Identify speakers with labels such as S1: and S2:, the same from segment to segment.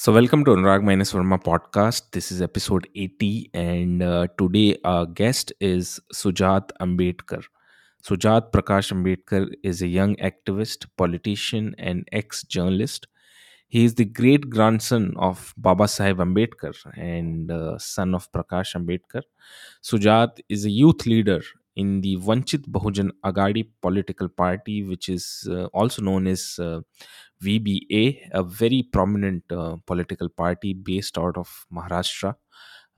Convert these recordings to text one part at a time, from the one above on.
S1: So, welcome to Anurag Minus Verma podcast. This is episode 80, and uh, today our guest is Sujat Ambedkar. Sujat Prakash Ambedkar is a young activist, politician, and ex journalist. He is the great grandson of Baba Sahib Ambedkar and uh, son of Prakash Ambedkar. Sujat is a youth leader in the Vanchit Bahujan Agadi political party, which is uh, also known as uh, VBA, a very prominent uh, political party based out of Maharashtra.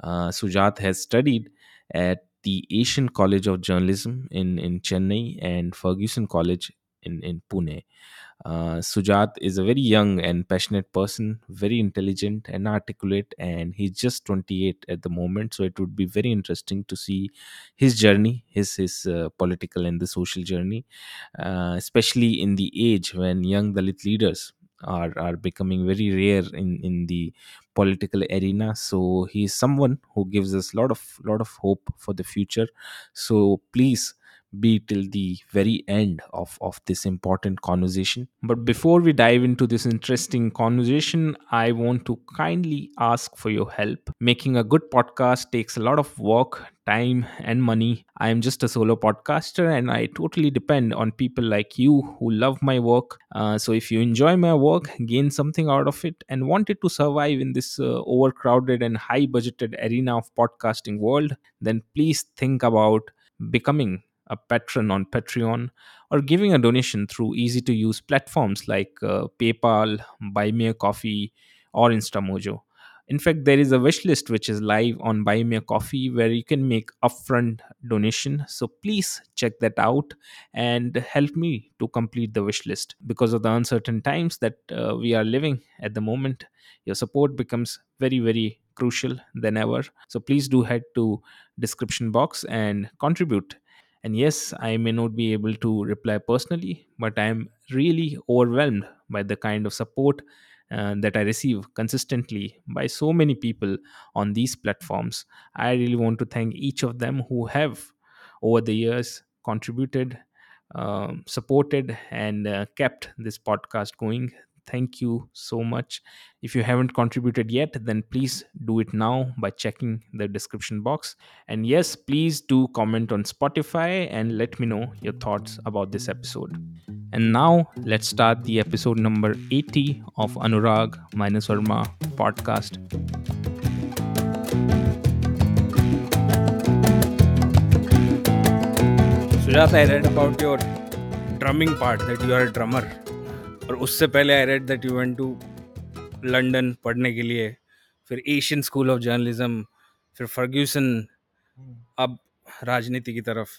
S1: Uh, Sujat has studied at the Asian College of Journalism in, in Chennai and Ferguson College in, in Pune. Uh, Sujat is a very young and passionate person, very intelligent and articulate, and he's just 28 at the moment. So it would be very interesting to see his journey, his his uh, political and the social journey, uh, especially in the age when young Dalit leaders are are becoming very rare in in the political arena. So he is someone who gives us a lot of lot of hope for the future. So please be till the very end of, of this important conversation. But before we dive into this interesting conversation, I want to kindly ask for your help. Making a good podcast takes a lot of work, time, and money. I am just a solo podcaster and I totally depend on people like you who love my work. Uh, so if you enjoy my work, gain something out of it, and wanted to survive in this uh, overcrowded and high budgeted arena of podcasting world, then please think about becoming a patron on Patreon, or giving a donation through easy to use platforms like uh, PayPal, Buy Me a Coffee, or Instamojo. In fact, there is a wish list which is live on Buy Me a Coffee where you can make upfront donation. So please check that out and help me to complete the wish list. Because of the uncertain times that uh, we are living at the moment, your support becomes very very crucial than ever. So please do head to description box and contribute and yes, I may not be able to reply personally, but I am really overwhelmed by the kind of support uh, that I receive consistently by so many people on these platforms. I really want to thank each of them who have, over the years, contributed, um, supported, and uh, kept this podcast going thank you so much. If you haven't contributed yet then please do it now by checking the description box. And yes please do comment on spotify and let me know your thoughts about this episode. And now let's start the episode number 80 of anurag minus verma podcast.
S2: Sujat, I read about your drumming part that you are a drummer. और उससे पहले I read that you went to London पढ़ने के लिए फिर Asian school of journalism फिर Fergusson hmm. अब राजनीति की तरफ़।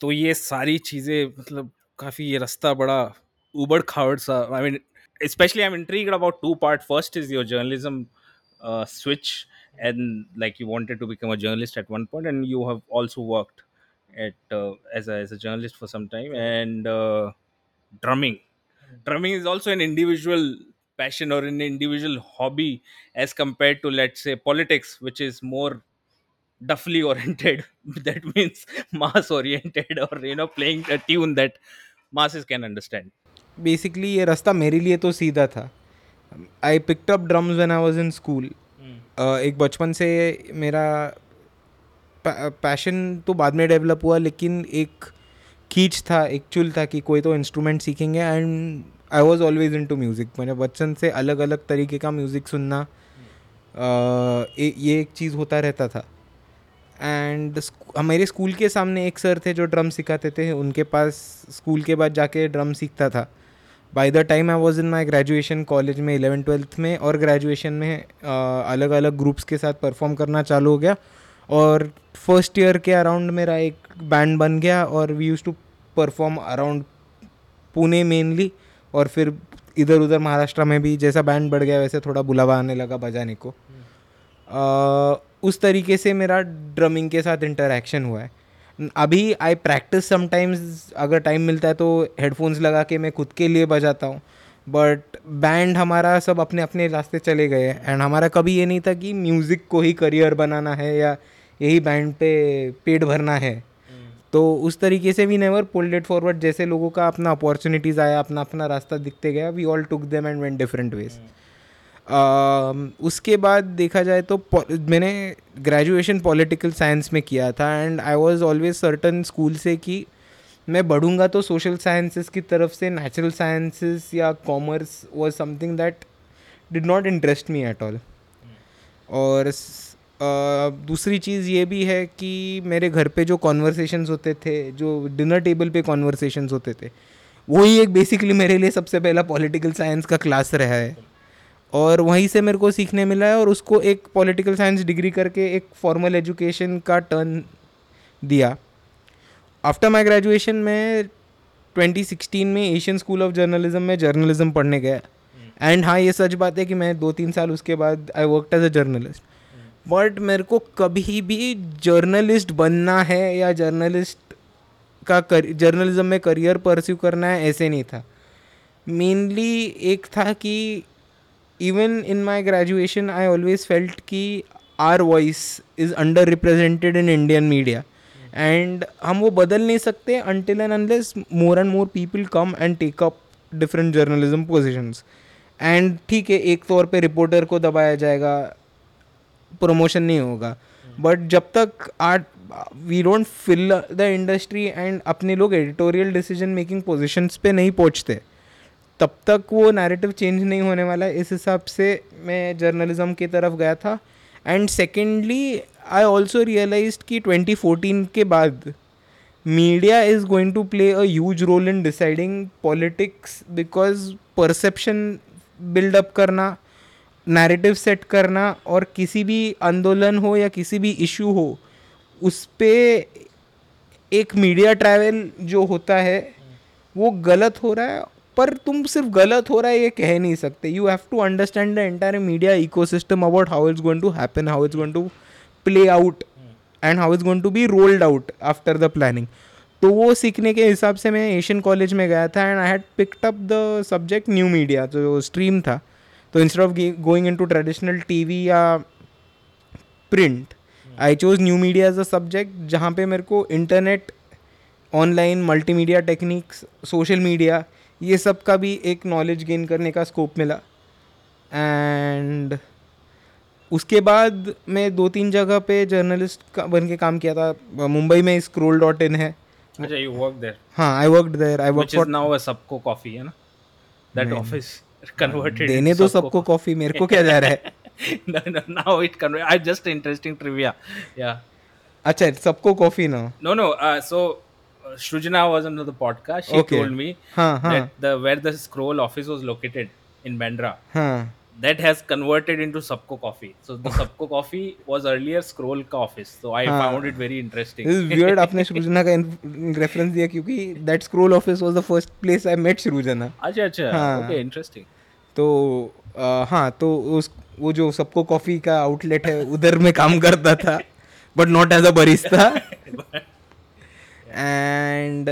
S2: तो ये सारी चीज़ें मतलब काफ़ी ये रास्ता बड़ा उबड़ खावड़ सा I mean specially I am intrigued about two part first is your journalism switch and like you wanted to become a journalist at one point and you have also worked at as a journalist for some time and drumming drumming is also an individual passion or an individual hobby as compared to let's say politics which is more duffly oriented that means mass oriented or you know playing a tune that masses can understand
S3: basically ये रास्ता मेरे लिए तो सीधा था I picked up drums when I was in school एक बचपन से मेरा पैशन तो बाद में डेवलप हुआ लेकिन एक खींच था, एक चुल था कि कोई तो इंस्ट्रूमेंट सीखेंगे and I was always into music मैंने बचपन से अलग अलग तरीके का म्यूज़िक सुनना ये एक चीज़ होता रहता था। एंड मेरे स्कूल के सामने एक सर थे जो ड्रम सिखाते थे। उनके पास स्कूल के बाद जाके ड्रम सीखता था। By the time I was in my graduation college में इलेवन ट्वेल्थ में और ग्रेजुएशन में अलग अलग ग्रुप्स के साथ परफॉर्म करना चालू हो गया। और फ़र्स्ट ईयर के अराउंड मेरा एक बैंड बन गया और we use to perform around Pune mainly और फिर इधर उधर महाराष्ट्र में भी जैसा बैंड बढ़ गया वैसे थोड़ा बुलावा आने लगा बजाने को। आ, उस तरीके से मेरा ड्रमिंग के साथ इंटरेक्शन हुआ है। अभी आई प्रैक्टिस समटाइम्स अगर टाइम मिलता है तो हेडफोन्स लगा के मैं खुद के लिए बजाता हूँ। बट बैंड हमारा सब अपने अपने रास्ते चले गए एंड हमारा कभी ये नहीं था कि म्यूज़िक को ही करियर बनाना है या यही बैंड पे पेट भरना है। तो उस तरीके से we never pulled it forward जैसे लोगों का अपना अपॉर्चुनिटीज़ आया, अपना अपना रास्ता दिखते गया we all took them and went different ways उसके बाद देखा जाए तो मैंने ग्रेजुएशन पॉलिटिकल साइंस में किया था। And I was always certain school से कि मैं बढ़ूँगा तो सोशल साइंसेस की तरफ़ से नेचुरल साइंसेस या commerce was something that did not interest me at all और दूसरी चीज़ ये भी है कि मेरे घर पे जो कॉन्वर्सेशंस होते थे, जो डिनर टेबल पे कॉन्वर्सेशंस होते थे, वही एक बेसिकली मेरे लिए सबसे पहला पॉलिटिकल साइंस का क्लास रहा है। और वहीं से मेरे को सीखने मिला है और उसको एक पॉलिटिकल साइंस डिग्री करके एक फॉर्मल एजुकेशन का टर्न दिया। आफ्टर माई ग्रेजुएशन में 2016 में एशियन स्कूल ऑफ़ जर्नलिज्म में जर्नलिज्म पढ़ने गया। एंड हाँ ये सच बात है कि मैं दो तीन साल उसके बाद I work as a journalist but मेरे को कभी भी जर्नलिस्ट बनना है या जर्नलिस्ट का कर जर्नलिज्म में करियर परस्यू करना है ऐसे नहीं था। मेनली एक था कि even in my graduation I always felt कि our voice is under represented in Indian media and हम वो बदल नहीं सकते until and unless more and more people come and take up different journalism positions and ठीक है, एक तौर पे रिपोर्टर को दबाया जाएगा प्रमोशन नहीं होगा. बट जब तक art we don't fill the industry and अपने लोग एडिटोरियल डिसीज़न मेकिंग पोजिशंस पे नहीं पहुँचते, तब तक वो नैरेटिव चेंज नहीं होने वाला इस हिसाब से मैं जर्नलिज्म की तरफ़ गया था. And secondly I also realize कि 2014 के बाद media is going to play a huge role in deciding politics because perception buildup करना नैरेटिव सेट करना और किसी भी आंदोलन हो या किसी भी इशू हो, उस पर एक मीडिया ट्रैवल जो होता है, वो गलत हो रहा है पर तुम सिर्फ़ गलत हो रहा है, ये कह नहीं सकते। You have to understand the entire media ecosystem about how is going to happen how is going to play out and how is going to be rolled out after the planning तो वो सीखने के हिसाब से मैं Asian college में गया था and I had picked up the subject new media जो स्ट्रीम था। तो instead of going into traditional T V या print I chose new media as a subject जहाँ पे मेरे को internet online multimedia techniques social media ये सब का भी एक नॉलेज गेन करने का स्कोप मिला एंड उसके बाद मैं दो तीन जगह पे जर्नलिस्ट का बन के काम किया था मुंबई में स्क्रोल डॉट इन है
S1: अच्छा यू वर्क देयर
S3: हाँ I work there I work for
S1: now सबको कॉफ़ी है ना दैट ऑफ़िस कन्वर्टेड
S3: देने दो सबको कॉफ़ी मेरे को क्या जा रहा है
S1: no, no, now it convert. I just interesting trivia. Yeah.
S3: अच्छा सबको कॉफ़ी ना.
S1: Uh, so uh, Shrujana was on the podcast. She
S3: Okay.
S1: told me
S3: हाँ हाँ
S1: that the where the scroll office was located in Bandra,
S3: हाँ
S1: that has converted into Subco Coffee. So the Subco Coffee was earlier Scroll का office. So I
S3: हाँ.
S1: found it very interesting.
S3: This is weird आपने सृजना का reference दिया क्योंकि that scroll office was the first place I met Srijana
S1: अच्छा अच्छा.
S3: हाँ.
S1: Okay, interesting.
S3: तो अ, हाँ तो उस वो जो सबको कॉफ़ी का आउटलेट है उधर मैं काम करता था but not as a barista and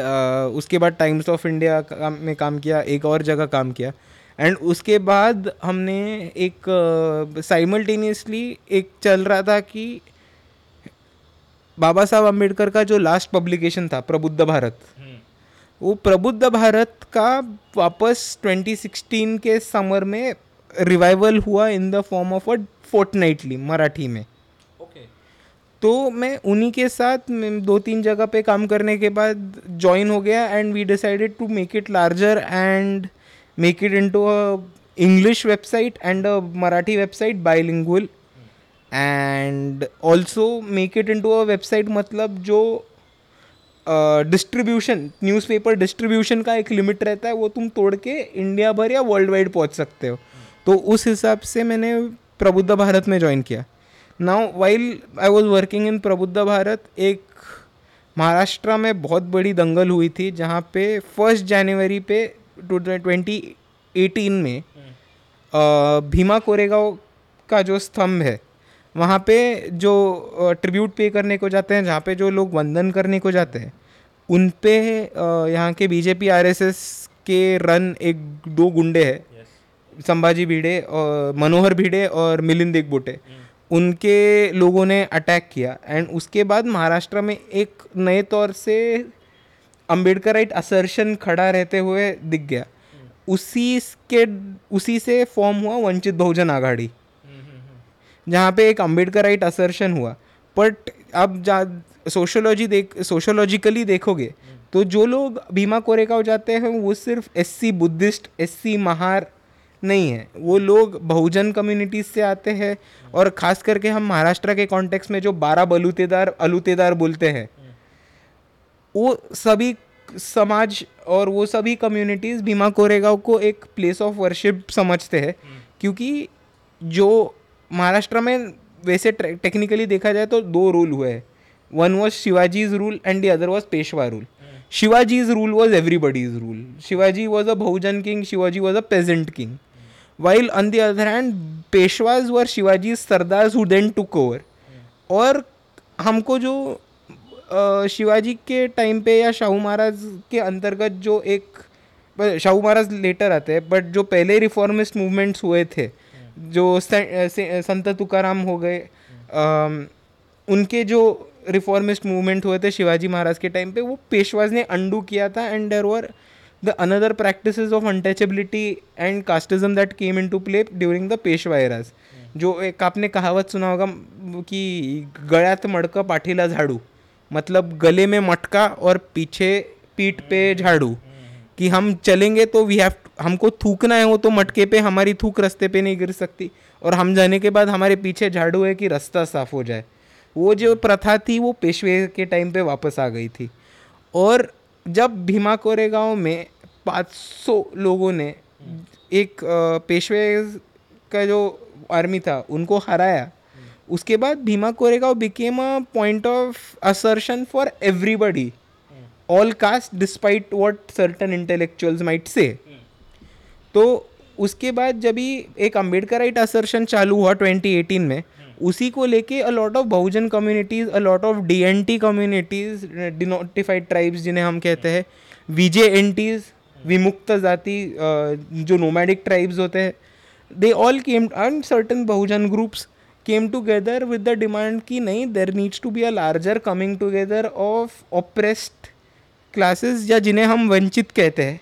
S3: उसके बाद टाइम्स ऑफ़ इंडिया में काम किया एक और जगह काम किया एंड उसके बाद हमने एक साइमल्टेनियसली uh, एक चल रहा था कि बाबा साहब अंबेडकर का जो लास्ट पब्लिकेशन था प्रबुद्ध भारत hmm. वो प्रबुद्ध भारत का वापस 2016 के समर में रिवाइवल हुआ in the form of a fortnightly Marathi में. तो मैं उन्हीं के साथ दो तीन जगह पे काम करने के बाद ज्वाइन हो गया and we decided to make it larger and make it into a English website and a Marathi website bilingual and also make it into a website मतलब जो डिस्ट्रीब्यूशन न्यूज़पेपर डिस्ट्रीब्यूशन का एक लिमिट रहता है, वो तुम तोड़ के इंडिया भर या वर्ल्ड वाइड पहुँच सकते हो। तो उस हिसाब से मैंने प्रबुद्ध भारत में ज्वाइन किया। Now while I was working in Prabuddha Bharat एक महाराष्ट्र में बहुत बड़ी दंगल हुई थी जहाँ पे फ़र्स्ट जनवरी पे ट्वेंटी एटीन में भीमा कोरेगांव का जो स्तंभ है वहाँ पे जो ट्रिब्यूट पे करने को जाते हैं जहाँ पे जो लोग वंदन करने को जाते हैं उन पे यहाँ के बीजेपी आरएसएस के रन एक दो गुंडे हैं संभाजी भिड़े और मनोहर भिड़े और मिलिंद एक एकबोटे उनके लोगों ने अटैक किया। एंड उसके बाद महाराष्ट्र में एक नए तौर से अम्बेडकराइट असर्शन खड़ा रहते हुए दिख गया। उसी के उसी से फॉर्म हुआ वंचित बहुजन आघाड़ी। जहाँ पे एक अम्बेडकराइट असर्शन हुआ। बट अब जा सोशोलॉजी देख सोशोलॉजिकली देखोगे तो जो लोग भीमा कोरेगांव जाते हैं, वो सिर्फ़ S C Buddhist, S C Mahar नहीं है। वो लोग बहुजन कम्युनिटीज से आते हैं और ख़ास करके हम महाराष्ट्र के कॉन्टेक्स्ट में जो बारह बलूतेदार, अलूतेदार बोलते हैं, वो सभी समाज और वो सभी कम्युनिटीज़ भीमा कोरेगांव को एक प्लेस ऑफ़ वर्शिप समझते हैं। क्योंकि जो महाराष्ट्र में वैसे टेक्निकली देखा जाए तो दो रूल हुए हैं। One was Shivaji's rule and the other was Peshwa rule Shivaji's rule was everybody's rule Shivaji was a Bahujan king Shivaji was a peasant king while on the other hand Peshwas were Shivaji sardar who then took over और हमको जो शिवाजी के time पे या शाहू महाराज के अंतर्गत जो एक शाहू महाराज लेटर आते हैं बट जो पहले रिफॉर्मिस्ट मूवमेंट्स हुए थे जो संत तुकाराम हो गए उनके जो रिफॉर्मिस्ट मूवमेंट हुए थे शिवाजी महाराज के टाइम पे वो पेशवाज ने अंडू किया था and there were the another practice of untouchability and casteism that came in to play during the eras जो एक आपने कहावत सुना होगा कि गळ्यात मडकं पाठीला झाडू. मतलब गले में मटका और पीछे पीठ पे झाड़ू. कि हम चलेंगे तो वी हैव हमको थूकना है वो तो मटके पे हमारी थूक रास्ते पे नहीं गिर सकती. और हम जाने के बाद हमारे पीछे झाड़ू है कि रास्ता साफ़ हो जाए. वो जो प्रथा थी वो पेशवे के टाइम पे वापस आ गई थी. और जब भीमा कोरेगांव में 500 लोगों ने एक पेशवे का जो आर्मी था, उनको हराया। उसके बाद Bhima Koregaon became a point of assertion for everybody all caste despite what certain intellectuals might say तो उसके बाद जब ही एक अम्बेडकराइट असर्शन चालू हुआ 2018 में उसी को लेके a lot of Bahujan communities a lot of D N T communities denotified tribes जिन्हें हम कहते हैं वीजे एन टीज विमुक्त जाति जो नोमैडिक ट्राइब्स होते हैं they all came and certain Bahujan groups came together with the demand कि नहीं there needs to be a larger coming together of oppressed classes या जिन्हें हम वंचित कहते हैं।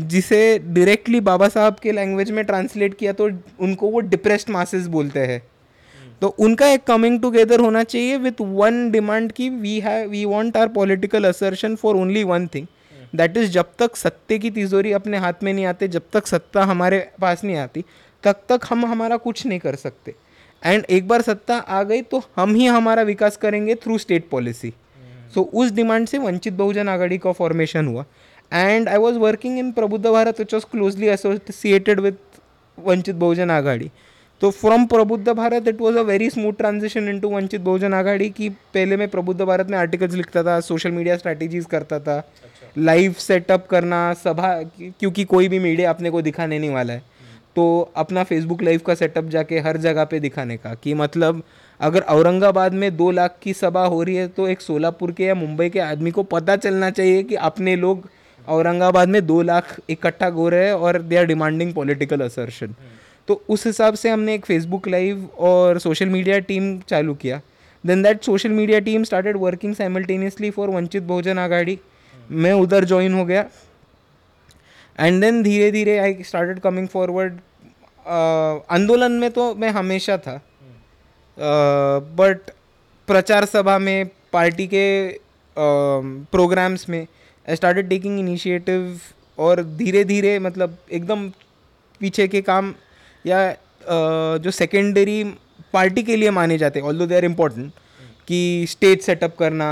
S3: जिसे डायरेक्टली बाबा साहब के लैंग्वेज में ट्रांसलेट किया तो उनको वो डिप्रेस्ड मासेस बोलते हैं। तो उनका एक कमिंग टुगेदर होना चाहिए विथ वन डिमांड की we have we want our political assertion for only one thing that is जब तक सत्ते की तिजोरी अपने हाथ में नहीं आते, जब तक सत्ता हमारे पास नहीं आती, तब तक हम हमारा कुछ नहीं कर सकते। एंड एक बार सत्ता आ गई तो हम ही हमारा विकास करेंगे थ्रू स्टेट पॉलिसी सो उस डिमांड से वंचित बहुजन आघाड़ी का फॉर्मेशन हुआ। And I was working in Prabuddha Bharat which was closely associated with Vanchit Bahujan Aghadi. तो from Prabuddha Bharat it was a very smooth transition into Vanchit Bahujan Aghadi की पहले मैं प्रबुद्ध भारत में आर्टिकल्स लिखता था सोशल मीडिया स्ट्रैटेजीज करता था लाइव अच्छा। सेटअप करना सभा क्योंकि कोई भी मीडिया अपने को दिखाने नहीं वाला है। तो अपना फेसबुक लाइव का सेटअप जाके हर जगह पे दिखाने का कि मतलब अगर औरंगाबाद में दो लाख की सभा हो रही है तो एक सोलापुर के या मुंबई के आदमी को पता चलना चाहिए कि अपने लोग औरंगाबाद में दो लाख इकट्ठा हो रहे हैं और they are demanding political assertion तो उस हिसाब से हमने एक फेसबुक लाइव और सोशल मीडिया टीम चालू किया। Then that social media team started working simultaneously for Vanchit Bahujan Aghadi मैं उधर ज्वाइन हो गया। एंड देन धीरे धीरे आई स्टार्टेड कमिंग फॉरवर्ड आंदोलन में तो मैं हमेशा था। बट uh, प्रचार सभा में पार्टी के प्रोग्राम्स uh, में आई स्टार्टेड टेकिंग इनिशिएटिव और धीरे धीरे मतलब एकदम पीछे के काम या जो सेकेंडरी पार्टी के लिए माने जाते although they are important कि स्टेज सेटअप करना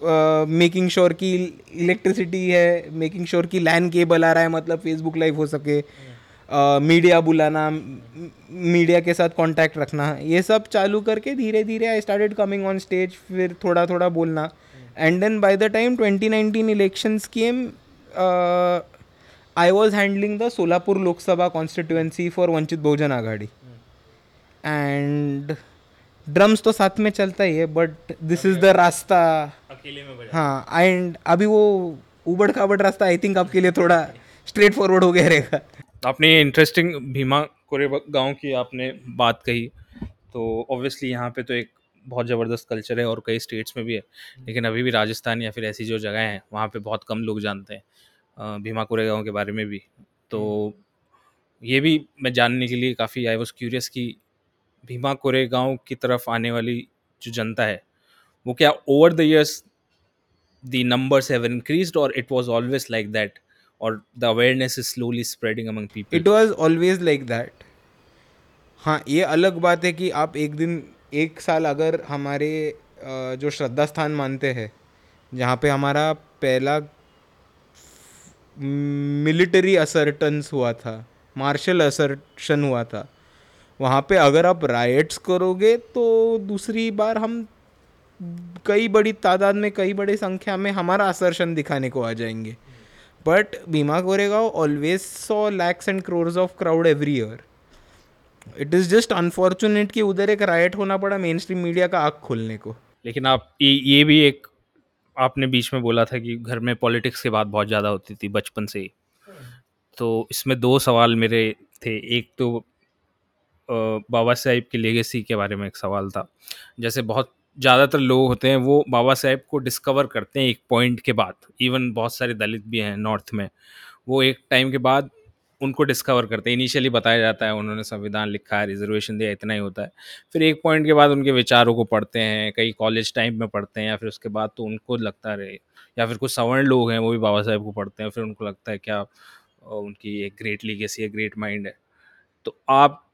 S3: मेकिंग uh, श्योर की इलेक्ट्रिसिटी है मेकिंग श्योर की लैंड केबल आ रहा है मतलब फेसबुक लाइव हो सके मीडिया uh, बुलाना मीडिया के साथ कांटेक्ट रखना ये सब चालू करके धीरे धीरे I started coming on stage फिर थोड़ा थोड़ा बोलना and then by the time 2019 elections came I was handling the Solapur Lok Sabha constituency for Vanchit Bahujan Aghadi and drums तो साथ में चलता ही है बट दिस इज़ द रास्ता। अकेले में हाँ एंड अभी वो उबड़ खाबड़ रास्ता आई थिंक आपके लिए थोड़ा स्ट्रेट फॉरवर्ड हो गया रहेगा।
S1: आपने इंटरेस्टिंग भीमा कोरे गाँव की आपने बात कही तो ऑब्वियसली यहाँ पे तो एक बहुत ज़बरदस्त कल्चर है और कई स्टेट्स में भी है। लेकिन अभी भी राजस्थान या फिर ऐसी जो जगह हैं वहाँ पे बहुत कम लोग जानते हैं। भीमा कोरेगांव के बारे में भी। तो ये भी मैं जानने के लिए काफ़ी आई वॉज़ क्यूरियस कि भीमा कोरेगांव की तरफ़ आने वाली जो जनता है वो क्या over the years the numbers have increased और it was always like that और the awareness is slowly spreading among people
S3: it was always like that हाँ ये अलग बात है कि आप एक दिन एक साल अगर हमारे जो श्रद्धा स्थान मानते हैं जहाँ पे हमारा पहला मिलिट्री असर्टन्स हुआ था मार्शल असर्शन हुआ था। वहाँ पे अगर आप राइट्स करोगे तो दूसरी बार हम कई बड़ी तादाद में, कई बड़ी संख्या में हमारा असर्शन दिखाने को आ जाएँगे। But Bhima Koregaon always saw lakhs and crores of crowd every year it is just unfortunate कि उधर एक राइट होना पड़ा मेन स्ट्रीम मीडिया का आँख खोलने को।
S1: लेकिन आप ये भी एक आपने बीच में बोला था कि घर में पॉलिटिक्स की बात बहुत ज़्यादा होती थी बचपन से ही। तो इसमें दो सवाल मेरे थे। एक तो बाबा साहेब की लेगेसी के बारे में एक सवाल था। जैसे बहुत ज़्यादातर लोग होते हैं, वो बाबा साहेब को डिस्कवर करते हैं एक पॉइंट के बाद। इवन बहुत सारे दलित भी हैं नॉर्थ में। वो एक टाइम के बाद उनको डिस्कवर करते हैं। इनिशियली बताया जाता है, उन्होंने संविधान लिखा है रिजर्वेशन दिया, इतना ही होता है। फिर एक पॉइंट के बाद उनके विचारों को पढ़ते हैं, कई कॉलेज टाइम में पढ़ते हैं या फिर उसके बाद तो उनको लगता रहे या फिर कुछ सवर्ण लोग हैं, वो भी बाबा साहेब को पढ़ते हैं, फिर उनको लगता है क्या उनकी एक ग्रेट लीगेसी है ग्रेट माइंड है। तो आप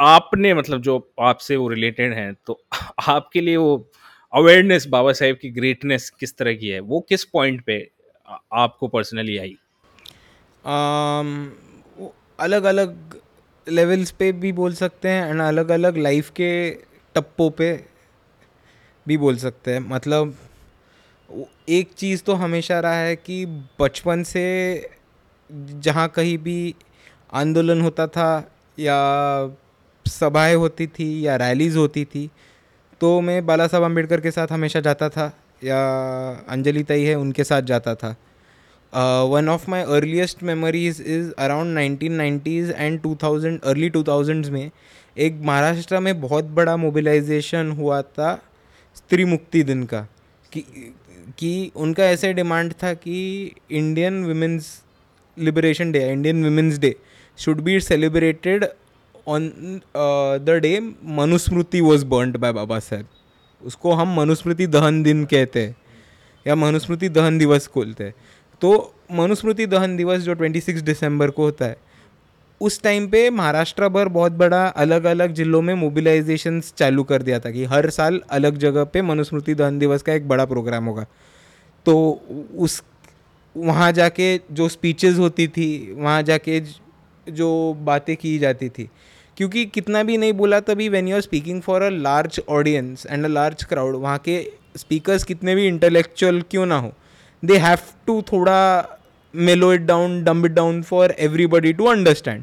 S1: आपने मतलब जो आपसे वो रिलेटेड हैं तो आपके लिए वो अवेयरनेस बाबा साहेब की ग्रेटनेस किस तरह की है? वो किस पॉइंट पे आपको पर्सनली आई?
S3: अलग अलग लेवल्स पे भी बोल सकते हैं एंड अलग अलग लाइफ के टप्पों पे भी बोल सकते हैं। मतलब एक चीज़ तो हमेशा रहा है कि बचपन से जहाँ कहीं भी आंदोलन होता था या सभाएँ होती थी या रैलीज होती थी तो मैं बाला साहब अंबेडकर के साथ हमेशा जाता था या अंजलि तई है उनके साथ जाता था। My earliest memories is around nineteen nineties and two thousand early two thousands में एक महाराष्ट्र में बहुत बड़ा मोबिलाइजेशन हुआ था स्त्री मुक्ति दिन का। कि कि उनका ऐसे डिमांड था कि Indian womens liberation day Indian womens day should be celebrated on the day Manusmriti was burned by Baba Saheb उसको हम मनुस्मृति दहन दिन कहते हैं या मनुस्मृति दहन दिवस बोलते हैं। तो मनुस्मृति दहन दिवस जो 26 दिसंबर को होता है, उस टाइम पे महाराष्ट्र भर बहुत बड़ा अलग अलग जिलों में मोबिलाइजेशन चालू कर दिया था कि हर साल अलग जगह पे मनुस्मृति दहन दिवस का एक बड़ा प्रोग्राम होगा। तो उस, वहाँ जाके जो स्पीचेस होती थी, वहाँ जाके ज- बातें की जाती थी, क्योंकि कितना भी नहीं बोला तभी when you are speaking for a large audience and a large crowd वहाँ के स्पीकर्स कितने भी इंटेलेक्चुअल क्यों ना हो दे हैव टू थोड़ा mellow it down dumb it down for everybody to understand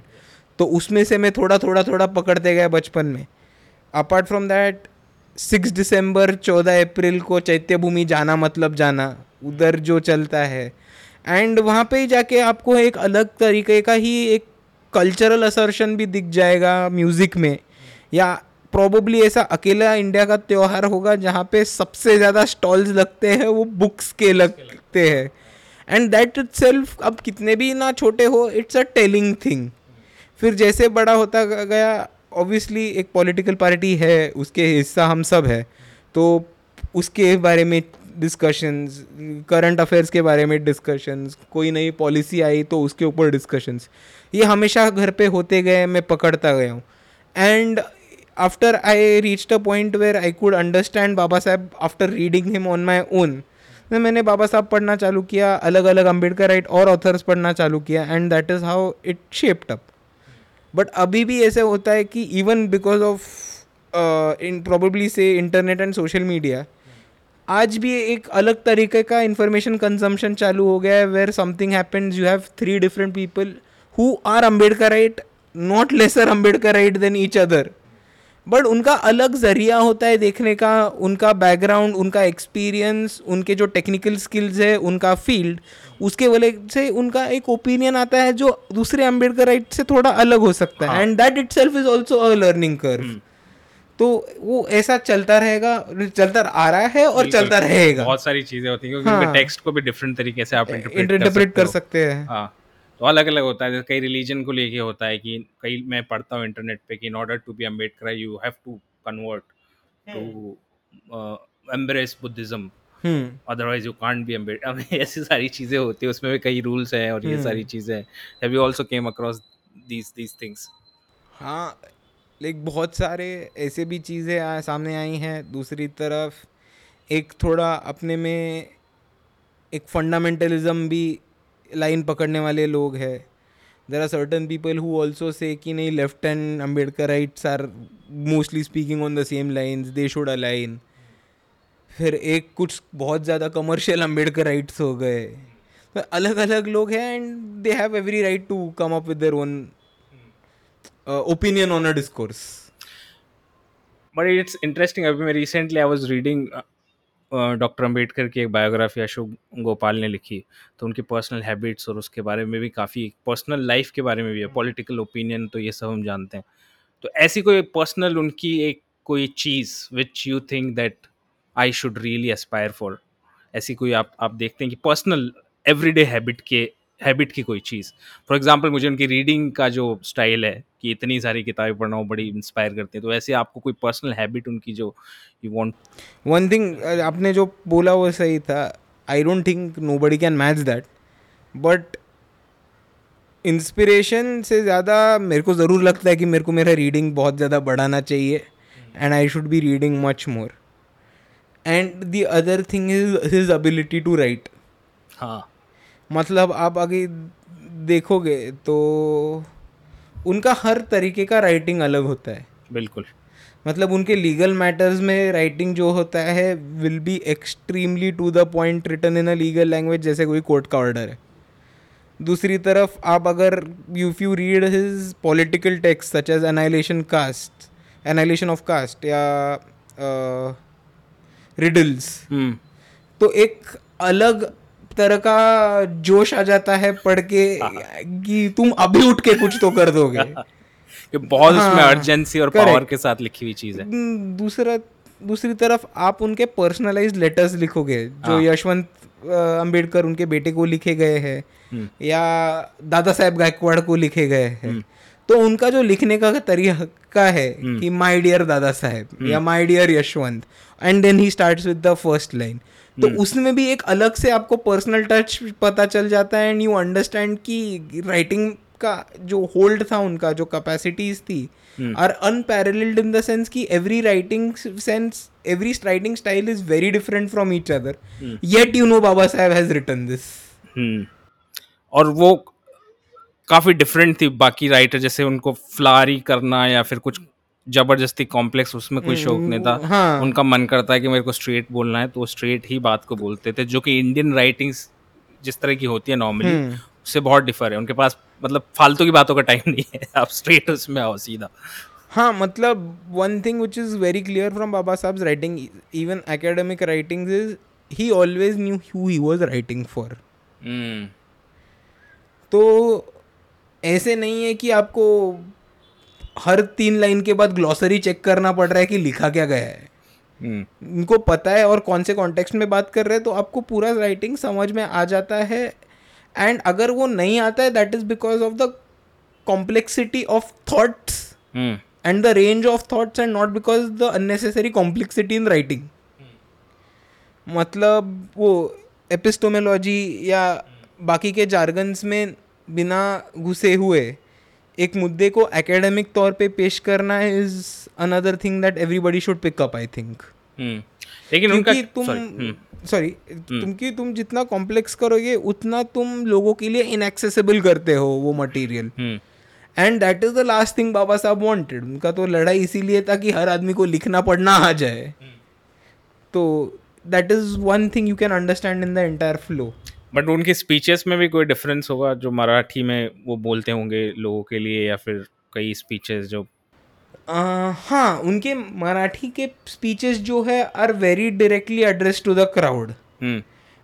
S3: तो उसमें से मैं थोड़ा थोड़ा थोड़ा पकड़ते गया बचपन में। अपार्ट फ्रॉम दैट सिक्स दिसंबर चौदह अप्रैल को चैत्य भूमि जाना मतलब जाना, उधर जो चलता है। एंड वहाँ पे जाके आपको एक अलग तरीके का ही एक कल्चरल असर्शन भी दिख जाएगा म्यूज़िक में। या प्रोबेबली ऐसा अकेला इंडिया का त्यौहार होगा जहाँ पे सबसे ज़्यादा स्टॉल्स लगते हैं वो बुक्स के लगते हैं। एंड दैट इट सेल्फ अब कितने भी ना छोटे हो इट्स अ टेलिंग थिंग फिर जैसे बड़ा होता गया ऑब्वियसली एक पॉलिटिकल पार्टी है, उसके हिस्सा हम सब है। तो उसके बारे में डिस्कशंस करंट अफेयर्स के बारे में डिस्कशंस कोई नई पॉलिसी आई तो उसके ऊपर डिस्कशंस ये हमेशा घर पे होते गए, मैं पकड़ता गया हूँ। And after I reach a point where I could understand Baba Saheb after reading him on my own तो मैंने बाबा साहब पढ़ना चालू किया अलग अलग अंबेडकर राइट और ऑथर्स पढ़ना चालू किया and that is how it shaped up but अभी भी ऐसे होता है कि even because of in probably से इंटरनेट एंड सोशल मीडिया आज भी एक अलग तरीके का इंफॉर्मेशन कंजम्पशन चालू हो गया है where something happens you have three different people who are Ambedkarite not lesser Ambedkarite then each other but उनका अलग ज़रिया होता है देखने का उनका बैकग्राउंड उनका एक्सपीरियंस उनके जो टेक्निकल स्किल्स है उनका फ़ील्ड उसके वजह से उनका एक ओपिनियन आता है जो दूसरे अम्बेडकराइट से थोड़ा अलग हो सकता है। And that itself is also a learning curve तो वो ऐसा चलता रहेगा चलता आ रहा है और चलता रहेगा।
S1: बहुत सारी चीज़ें होती हैं क्योंकि
S3: हाँ।
S1: टेक्स्ट को भी डिफरेंट तरीके से आप इंटरप्रेट
S3: इंटरप्रेट कर सकते हैं।
S1: हाँ। तो अलग अलग होता है जैसे कई रिलीजन को लेके होता है कि कई मैं पढ़ता हूँ इंटरनेट पे कि in order to be Ambedkar you have to convert to embrace Buddhism otherwise you can't be Ambedkar ऐसी सारी चीज़ें होती है उसमें भी कई रूल्स हैं और ये
S3: हम्म।
S1: सारी चीज़ें हैं। Have you also came across these these things
S3: हाँ लाइक बहुत सारे ऐसे भी चीज़ें सामने आई हैं। दूसरी तरफ़ एक थोड़ा अपने में एक फंडामेंटलिज्म भी लाइन पकड़ने वाले लोग हैं। There are certain people who also say कि नहीं left and Ambedkarites are mostly speaking on the same lines they should align फिर एक कुछ बहुत ज़्यादा कमर्शियल अंबेडकर राइट्स हो गए। तो अलग अलग लोग हैं and they have every right to come up with own opinion on a discourse
S1: but it's interesting अभी मैं recently I was reading doctor Ambedkar की एक बायोग्राफी अशोक गोपाल ने लिखी तो उनकी पर्सनल हैबिट्स और उसके बारे में भी काफ़ी पर्सनल लाइफ के बारे में भी है पॉलिटिकल ओपिनियन तो ये सब हम जानते हैं। तो ऐसी कोई पर्सनल उनकी एक कोई चीज़ which you think that I should really aspire for ऐसी कोई आप आप देखते हैं कि पर्सनल एवरीडे हैबिट के हैबिट की कोई चीज़। फॉर एग्ज़ाम्पल मुझे उनकी रीडिंग का जो स्टाइल है कि इतनी सारी किताबें पढ़ना वो बड़ी इंस्पायर करती हैं तो ऐसे आपको कोई पर्सनल हैबिट उनकी जो यू वांट
S3: वन थिंग आपने जो बोला वो सही था। I don't think nobody can match that but inspiration से ज़्यादा मेरे को ज़रूर लगता है कि मेरे को मेरा रीडिंग बहुत ज़्यादा बढ़ाना चाहिए and I should be reading much more and the other thing is his ability to write
S1: हाँ।
S3: मतलब आप आगे देखोगे तो उनका हर तरीके का राइटिंग अलग होता है।
S1: बिल्कुल।
S3: मतलब उनके लीगल मैटर्स में राइटिंग जो होता है will be extremely to the point return in a legal language जैसे कोई कोर्ट का ऑर्डर है। दूसरी तरफ़ आप अगर you you read his political text such as annihilation caste annihilation of caste या रिडल्स
S1: हम्म।
S3: तो एक अलग तरह का जोश आ जाता है पढ़ के कि तुम अभी उठ के कुछ तो कर दोगे।
S1: कि बहुत
S3: हाँ, उसमें
S1: अर्जेंसी और पावर के साथ लिखी हुई चीज़ है।
S3: हम्म, दूसरा दूसरी तरफ़ आप उनके पर्सनलाइज लेटर्स लिखोगे जो
S1: हाँ।
S3: यशवंत अंबेडकर उनके बेटे को लिखे गए हैं
S1: हम्म।
S3: या दादा साहेब गायकवाड़ को लिखे गए हैं। तो उनका जो लिखने का तरीका है कि माय डियर दादा साहेब या my dear Yashwant and then he starts with the first line तो उसमें भी एक अलग से आपको पर्सनल टच पता चल जाता है एंड यू अंडरस्टैंड कि राइटिंग का जो होल्ड था उनका जो कैपेसिटीज थी are unparalleled in the sense कि every writing sense every writing style is very different from each other yet you know Baba Saheb has written this
S1: हम्म। और वो काफ़ी डिफरेंट थी बाकी राइटर जैसे उनको फ्लारी करना या फिर कुछ ज़बरदस्ती कॉम्प्लेक्स उसमें कोई शौक नहीं था।
S3: हाँ।
S1: उनका मन करता है कि मेरे को स्ट्रेट बोलना है तो वो स्ट्रेट ही बात को बोलते थे जो कि इंडियन राइटिंग्स जिस तरह की होती है नॉर्मली उससे बहुत डिफर है। उनके पास मतलब फालतू की बातों का टाइम नहीं है आप स्ट्रेट उसमें आओ सीधा।
S3: हाँ मतलब one thing which is very clear from Baba Saheb writing even academic writing is he always knew who he was writing for
S1: हम्म।
S3: तो ऐसे नहीं है कि आपको हर तीन लाइन के बाद ग्लॉसरी चेक करना पड़ रहा है कि लिखा क्या गया है।
S1: हम्म।
S3: उनको पता है और कौन से कॉन्टेक्स्ट में बात कर रहे हैं तो आपको पूरा राइटिंग समझ में आ जाता है। एंड अगर वो नहीं आता है that is because of the complexity of thoughts
S1: and
S3: the range of of and not because the unnecessary complexity in writing मतलब वो एपिस्टोमोलॉजी या बाकी के जार्गन्स में बिना घुसे हुए एक मुद्दे को एकेडमिक तौर पे पेश करना is another thing that everybody should pick up I think
S1: हम्म। लेकिन उनका
S3: तुम
S1: sorry, हम्म,
S3: सॉरी क्योंकि तुम जितना कॉम्प्लेक्स करोगे उतना तुम लोगों के लिए इनएक्सेसिबल करते हो वो material
S1: hmm.
S3: And that is the last thing Baba Saheb wanted उनका तो लड़ाई इसीलिए था कि हर आदमी को लिखना पढ़ना आ जाए। तो that is one thing you can understand in the entire flow
S1: but उनके स्पीचेस में भी कोई डिफरेंस होगा जो मराठी में वो बोलते होंगे लोगों के लिए या फिर कई स्पीचेस जो?
S3: हाँ उनके मराठी के स्पीचेस जो है are very directly address to the crowd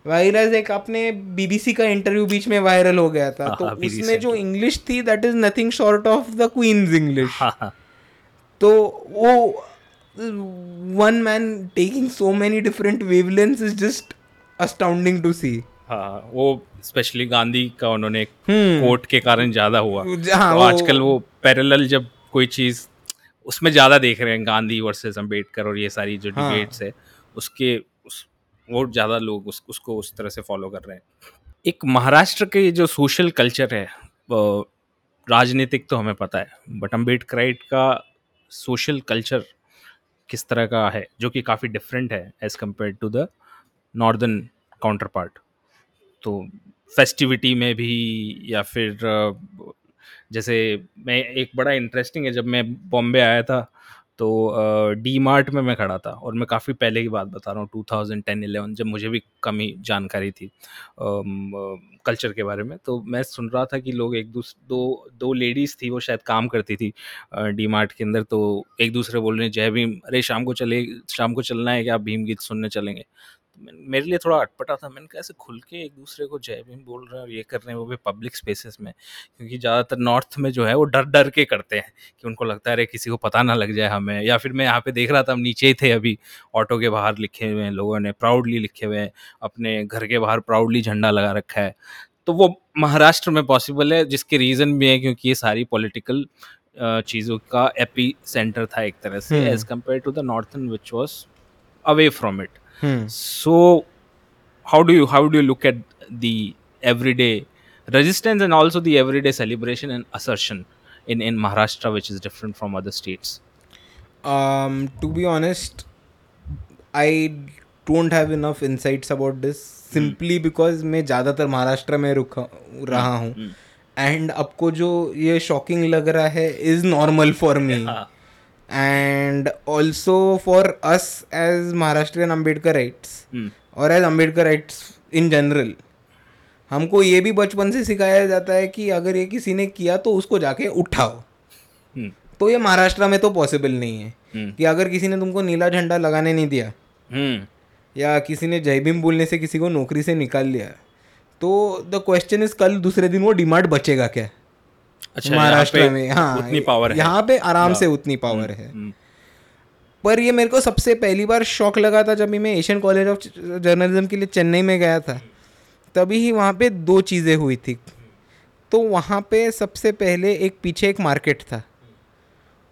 S3: whereas एक अपने बीबीसी का इंटरव्यू बीच में वायरल हो गया था
S1: हाँ,
S3: तो
S1: अभी
S3: उसमें जो इंग्लिश थी that is nothing short of the queens English
S1: हाँ हाँ।
S3: तो वो one man taking so many different wavelengths is just astounding to see
S1: हाँ वो स्पेशली गांधी का उन्होंने
S3: हम्म।
S1: कोट के कारण ज़्यादा हुआ
S3: हाँ,
S1: तो
S3: वो-
S1: आजकल वो पैरेलल जब कोई चीज़ उसमें ज़्यादा देख रहे हैं गांधी वर्सेस अंबेडकर और ये सारी जो
S3: हाँ।
S1: डिबेट्स है उसके उस वो ज़्यादा लोग उस, उसको उस तरह से फॉलो कर रहे हैं एक महाराष्ट्र के जो सोशल कल्चर है राजनीतिक तो हमें पता है बट अम्बेडकराइट का सोशल कल्चर किस तरह का है जो कि काफ़ी डिफरेंट है as compare to the northern counterpart तो फेस्टिविटी में भी या फिर जैसे मैं, एक बड़ा इंटरेस्टिंग है, जब मैं बॉम्बे आया था तो डी मार्ट में मैं खड़ा था और मैं काफ़ी पहले की बात बता रहा हूँ 2010-11 जब मुझे भी कम ही जानकारी थी कल्चर के बारे में। तो मैं सुन रहा था कि लोग एक दूसरे दो दो लेडीज़ थी, वो शायद काम करती थी डी मार्ट के अंदर तो एक दूसरे बोल रहे जय भीम, अरे शाम को चले, शाम को चलना है क्या? भीम गीत सुनने चलेंगे। मेरे लिए थोड़ा अटपटा था। मैंने कहा ऐसे खुल के एक दूसरे को जय भीम बोल रहे हैं और ये कर रहे हैं वो भी पब्लिक स्पेसेस में क्योंकि ज़्यादातर नॉर्थ में जो है वो डर डर के करते हैं कि उनको लगता है अरे किसी को पता ना लग जाए हमें। या फिर मैं यहाँ पे देख रहा था हम नीचे ही थे अभी ऑटो के बाहर लिखे हुए हैं लोगों ने प्राउडली लिखे हुए हैं अपने घर के बाहर प्राउडली झंडा लगा रखा है। तो वो महाराष्ट्र में पॉसिबल है जिसके रीज़न भी है क्योंकि ये सारी पॉलिटिकल चीज़ों का एपी सेंटर था एक तरह से। As compare to the northern which was away from it
S3: hmm
S1: so how do you how do you look at the everyday resistance and also the everyday celebration and assertion in in maharashtra which is different from other states
S3: um to be honest i don't have enough insights about this simply because मैं ज़्यादातर महाराष्ट्र में रुका रहा हूँ and आपको जो ये shocking लग रहा है इज़ नॉर्मल फॉर मी
S1: हाँ
S3: and also for us as Maharashtrian Ambedkarites
S1: Hmm.
S3: और as Ambedkar Ambedkarites in general हमको ये भी बचपन से सिखाया जाता है कि अगर ये किसी ने किया तो उसको जाके उठाओ
S1: Hmm.
S3: तो ये महाराष्ट्र में तो पॉसिबल नहीं है
S1: Hmm.
S3: कि अगर किसी ने तुमको नीला झंडा लगाने नहीं दिया
S1: Hmm.
S3: या किसी ने जय भीम बोलने से किसी को नौकरी से निकाल लिया तो द क्वेश्चन इज़ कल दूसरे दिन वो डिमांड बचेगा क्या
S1: अच्छा
S3: महाराष्ट्र में हाँ
S1: उतनी पावर है।
S3: यहाँ पे आराम से उतनी पावर है।
S1: Hmm.
S3: पर ये मेरे को सबसे पहली बार शौक लगा था जब मैं एशियन कॉलेज ऑफ़ जर्नलिज्म के लिए चेन्नई में गया था। तभी ही वहाँ पे दो चीज़ें हुई थी। तो वहाँ पे सबसे पहले एक पीछे एक मार्केट था।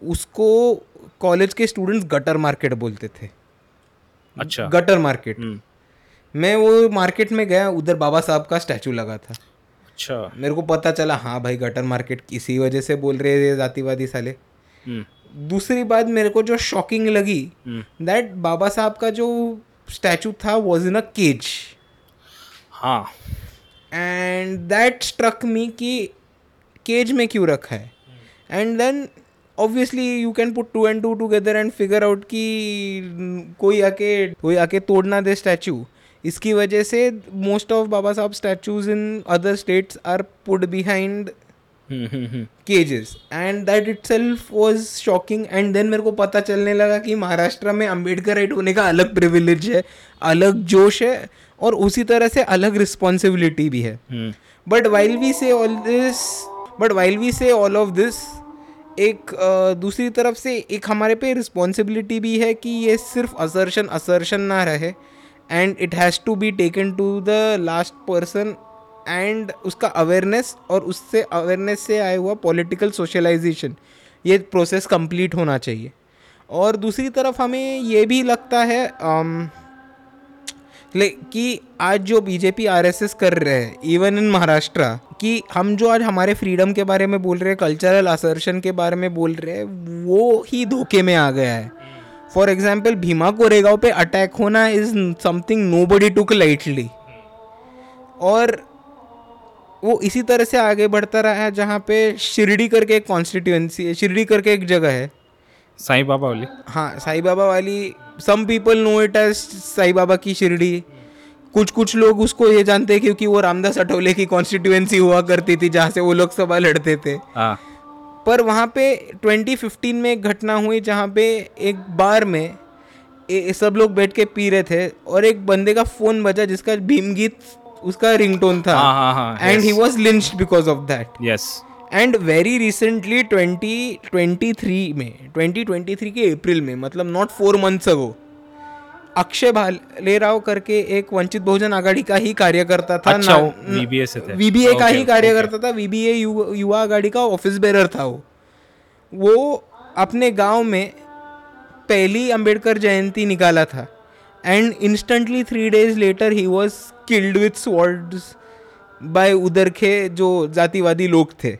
S3: उसको कॉलेज के स्टूडेंट्स गटर मार्केट बोलते थे।
S1: अच्छा।
S3: Gutter market
S1: Hmm.
S3: मैं वो मार्केट में गया उधर बाबा साहब का स्टैचू लगा था।
S1: अच्छा।
S3: मेरे को पता चला हाँ भाई गटर मार्केट किसी वजह से बोल रहे हैं जातिवादी साले।
S1: Hmm.
S3: दूसरी बात मेरे को जो शॉकिंग लगी. दैट बाबा साहब का जो स्टैचू था वॉज़ इन अ केज
S1: हाँ।
S3: एंड दैट स्ट्रक मी कि केज में क्यों रखा है? And then obviously you can put two and two together and figure out कि कोई आके कोई आके तोड़ना दे स्टैचू इसकी वजह से most of Baba Saheb statues in other states are put behind. Cages and that itself was shocking and then मेरे को पता चलने लगा कि महाराष्ट्र में अंबेडकर राइट होने का अलग प्रिविलेज है अलग जोश है और उसी तरह से अलग रिस्पॉन्सिबिलिटी भी है. But while we say all this but while we say all of this एक दूसरी तरफ़ से एक हमारे पे रिस्पॉन्सिबिलिटी भी है कि ये सिर्फ़ असर्शन असर्शन ना रहे and it has to be taken to the last person and उसका अवेयरनेस और उससे अवेयरनेस से आया हुआ पॉलिटिकल सोशलाइजेशन ये प्रोसेस कंप्लीट होना चाहिए और दूसरी तरफ़ हमें ये भी लगता है um, ले कि आज जो बीजेपी आरएसएस कर रहे हैं इवन इन महाराष्ट्र कि हम जो आज हमारे फ्रीडम के बारे में बोल रहे हैं कल्चरल असर्शन के बारे में बोल रहे हैं वो ही धोखे में आ गया है फॉर एग्ज़ाम्पल भीमा कोरेगांव पे अटैक होना is something nobody took lightly और वो इसी तरह से आगे बढ़ता रहा है जहाँ पे शिरडी करके एक कॉन्स्टिट्यूएंसी है शिरडी करके एक जगह है।
S1: साईं बाबा वाली?
S3: हाँ साईं बाबा वाली some people know it as Sai Baba की शिरडी। कुछ कुछ लोग उसको ये जानते हैं क्योंकि वो रामदास अठौले की कॉन्स्टिट्यूएंसी हुआ करती थी जहाँ से वो लोकसभा लड़ते थे।
S1: हाँ।
S3: पर वहाँ पे 2015 में एक घटना हुई जहाँ पे एक बार में ए, सब लोग बैठ के पी रहे थे और एक बंदे का फ़ोन बजा जिसका भीम गीत उसका रिंगटोन था। And he was lynched because of that
S1: yes
S3: and very recently 2023 में 2023 के अप्रैल में मतलब not four months ago Akshay Bhalerao करके एक वंचित बहुजन आघाड़ी का ही कार्यकर्ता था
S1: अच्छा।
S3: वीबीए का ही कार्यकर्ता था वीबीए युवा आघाड़ी का ऑफ़िस बेरर था वो. वो अपने गाँव में पहली अंबेडकर जयंती निकाला था. And instantly three days later he was killed with swords by उधर के जो जातिवादी लोग थे.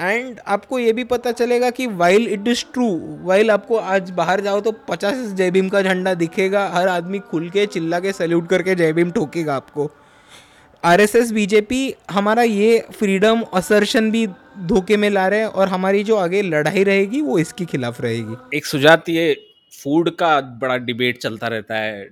S3: एंड आपको ये भी पता चलेगा कि while it is true while आपको आज बाहर जाओ तो पचास जय भीम का झंडा दिखेगा, हर आदमी खुल के, चिल्ला के सैल्यूट करके जय भीम ठोकेगा आपको। आर एस एस बीजेपी हमारा ये फ्रीडम असर्शन भी धोखे में ला रहे हैं और हमारी जो आगे लड़ाई रहेगी, वो इसके खिलाफ रहेगी।
S1: एक सुजात ये फ़ूड का बड़ा डिबेट चलता रहता है।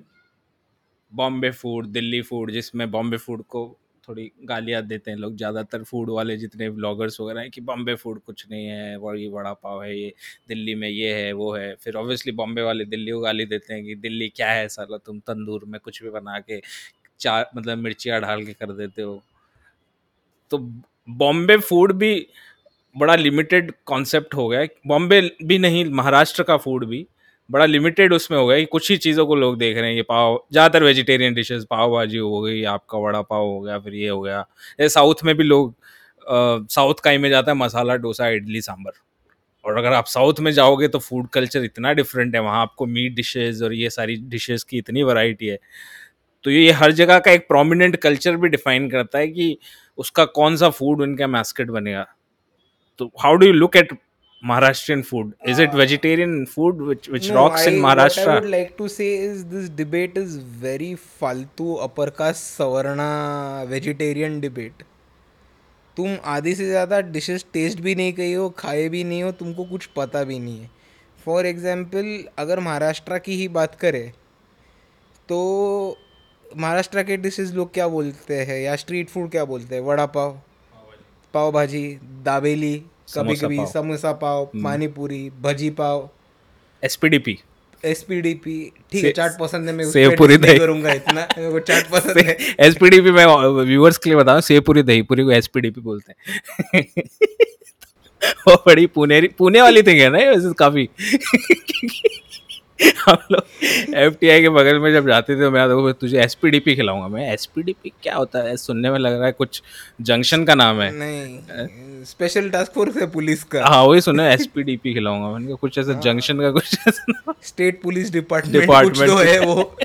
S1: बॉम्बे फ़ूड दिल्ली फ़ूड जिसमें बॉम्बे फ़ूड को थोड़ी गालियाँ देते हैं लोग। ज़्यादातर फ़ूड वाले जितने ब्लॉगर्स वगैरह हैं कि बॉम्बे फ़ूड कुछ नहीं है, वो ये बड़ा पाव है, ये दिल्ली में ये है, वो है। फिर ऑब्वियसली बॉम्बे वाले दिल्ली को गाली देते हैं कि दिल्ली क्या है साला, तुम तंदूर में कुछ भी बना के चार मतलब मिर्चियाँ ढाल के कर देते हो। तो बॉम्बे फ़ूड भी बड़ा लिमिटेड कॉन्सेप्ट हो गया बॉम्बे भी नहीं, महाराष्ट्र का फ़ूड भी बड़ा लिमिटेड उसमें हो गया कि कुछ ही चीज़ों को लोग देख रहे हैं, ये पाव, ज़्यादातर वेजिटेरियन डिशेस पाव भाजी हो गई, आपका वड़ा पाव हो गया, फिर ये हो गया। ये साउथ में भी लोग साउथ का ही में जाता है, मसाला, डोसा, इडली, सांभर। और अगर आप साउथ में जाओगे तो फ़ूड कल्चर इतना डिफरेंट है, वहाँ आपको मीट डिशेज और ये सारी डिशेज की इतनी वैरायटी है। तो ये हर जगह का एक प्रोमिनेंट कल्चर भी डिफाइन करता है कि उसका कौन सा फ़ूड उनका मैस्केट बनेगा। तो how do you look at Maharashtrian food? Is it vegetarian food which which no, rocks I, in Maharashtra?
S3: What I would like to say is this debate is very faltu upper caste savarna vegetarian debate. तुम आधी से ज़्यादा dishes taste भी नहीं कही हो खाए भी नहीं हो तुमको कुछ पता भी नहीं है फॉर एग्ज़ाम्पल अगर महाराष्ट्र की ही बात करें तो महाराष्ट्र के डिशेस लोग क्या बोलते हैं या स्ट्रीट फ़ूड क्या बोलते हैं वड़ा पाव पाव भाजी दाबेली कभी
S1: समोसा
S3: कभी
S1: पाव।
S3: समोसा पाव पानी पूरी भजी पाव।
S1: एसपीडीपी
S3: एसपीडीपी ठीक है चाट पसंद है मैं उस
S1: सेव पूरी दही।
S3: करूँगा इतना। को चाट पसंद है।
S1: एसपीडीपी मैं व्यूअर्स के लिए बता सेव पूरी दही पूरी को एसपीडीपी बोलते हैं। वो बड़ी पुनेरी पुणे वाली थी है ना ये काफ़ी। हम लोग एफटीआई के बगल में जब जाते थे तो मैं देखो तुझे एसपीडीपी खिलाऊँगा मैं। एसपीडीपी क्या होता है? सुनने में लग रहा है कुछ जंक्शन का नाम है।
S3: नहीं स्पेशल टास्क फोर्स है पुलिस का।
S1: हाँ वही सुना एसपीडीपी खिलाऊँगा मैंने कहा कुछ ऐसा जंक्शन का कुछ ऐसा
S3: स्टेट पुलिस डिपार्टमेंट
S1: Department.
S3: तो है वो।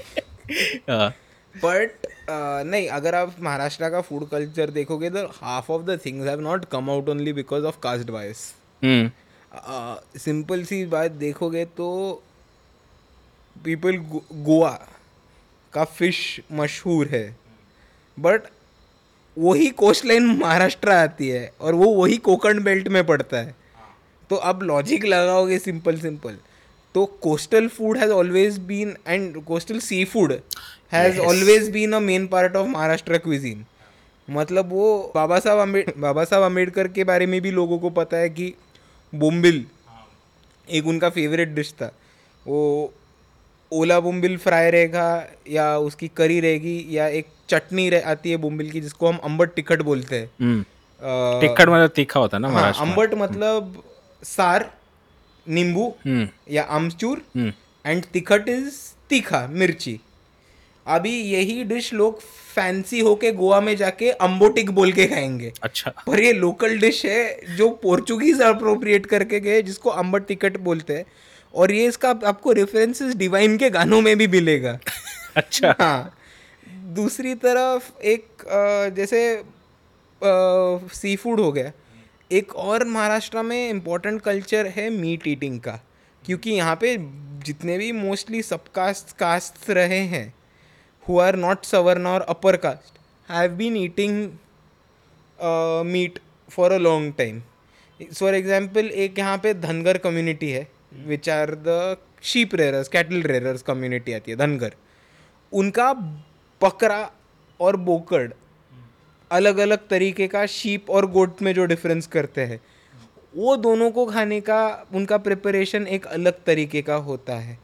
S1: हाँ।
S3: बट नहीं अगर आप महाराष्ट्र का फ़ूड कल्चर देखोगे तो half of the things have not come out only because of caste bias
S1: hmm.
S3: Simple सी बात देखोगे तो पीपल गोवा का फ़िश मशहूर है। बट वही कोस्ट लाइन महाराष्ट्र आती है और वो वही कोकण बेल्ट में पड़ता है। तो अब लॉजिक लगाओगे सिंपल सिंपल तो coastal food has always been and coastal sea food has always been a main part of Maharashtra cuisine मतलब वो बाबा साहब अम्बेड बाबा साहब अंबेडकर के बारे में भी लोगों को पता है कि बोम्बिल एक उनका फेवरेट डिश था। वो ओला बुम्बिल फ्राई रहेगा या उसकी करी रहेगी या एक चटनी रह, आती है बुम्बिल की जिसको हम अम्बट टिकट बोलते हैं।
S1: हम्म। टिक्कड़ मतलब तीखा होता है ना
S3: हाँ, अम्बट मतलब सार नींबू
S1: हम्म।
S3: या आमचूर एंड तिखट इज़ तीखा मिर्ची। अभी यही डिश लोग फैंसी होके गोवा में जाके अम्बोटिक बोल के खाएँगे।
S1: अच्छा।
S3: पर ये लोकल डिश है जो पोर्चुगीज अप्रोप्रिएट करके गए जिसको अम्बट टिकट बोलते हैं। और ये इसका आपको रेफरेंसेस डिवाइन के गानों में भी मिलेगा।
S1: अच्छा।
S3: हाँ। दूसरी तरफ़ एक जैसे सी फ़ूड हो गया। एक और महाराष्ट्र में इम्पोर्टेंट कल्चर है मीट ईटिंग का। क्योंकि यहाँ पे जितने भी मोस्टली सब कास्ट कास्ट रहे हैं हु आर नॉट सवर्ण और upper caste have been eating meat for a long time for example एक यहाँ पे धनगर कम्युनिटी है। Which are the sheep rearers cattle rearers community आती है धनगर। उनका बकरा और बोकड़ अलग अलग तरीके का शीप और गोट में जो डिफरेंस करते हैं वो दोनों को खाने का उनका प्रिपरेशन एक अलग तरीके का होता है।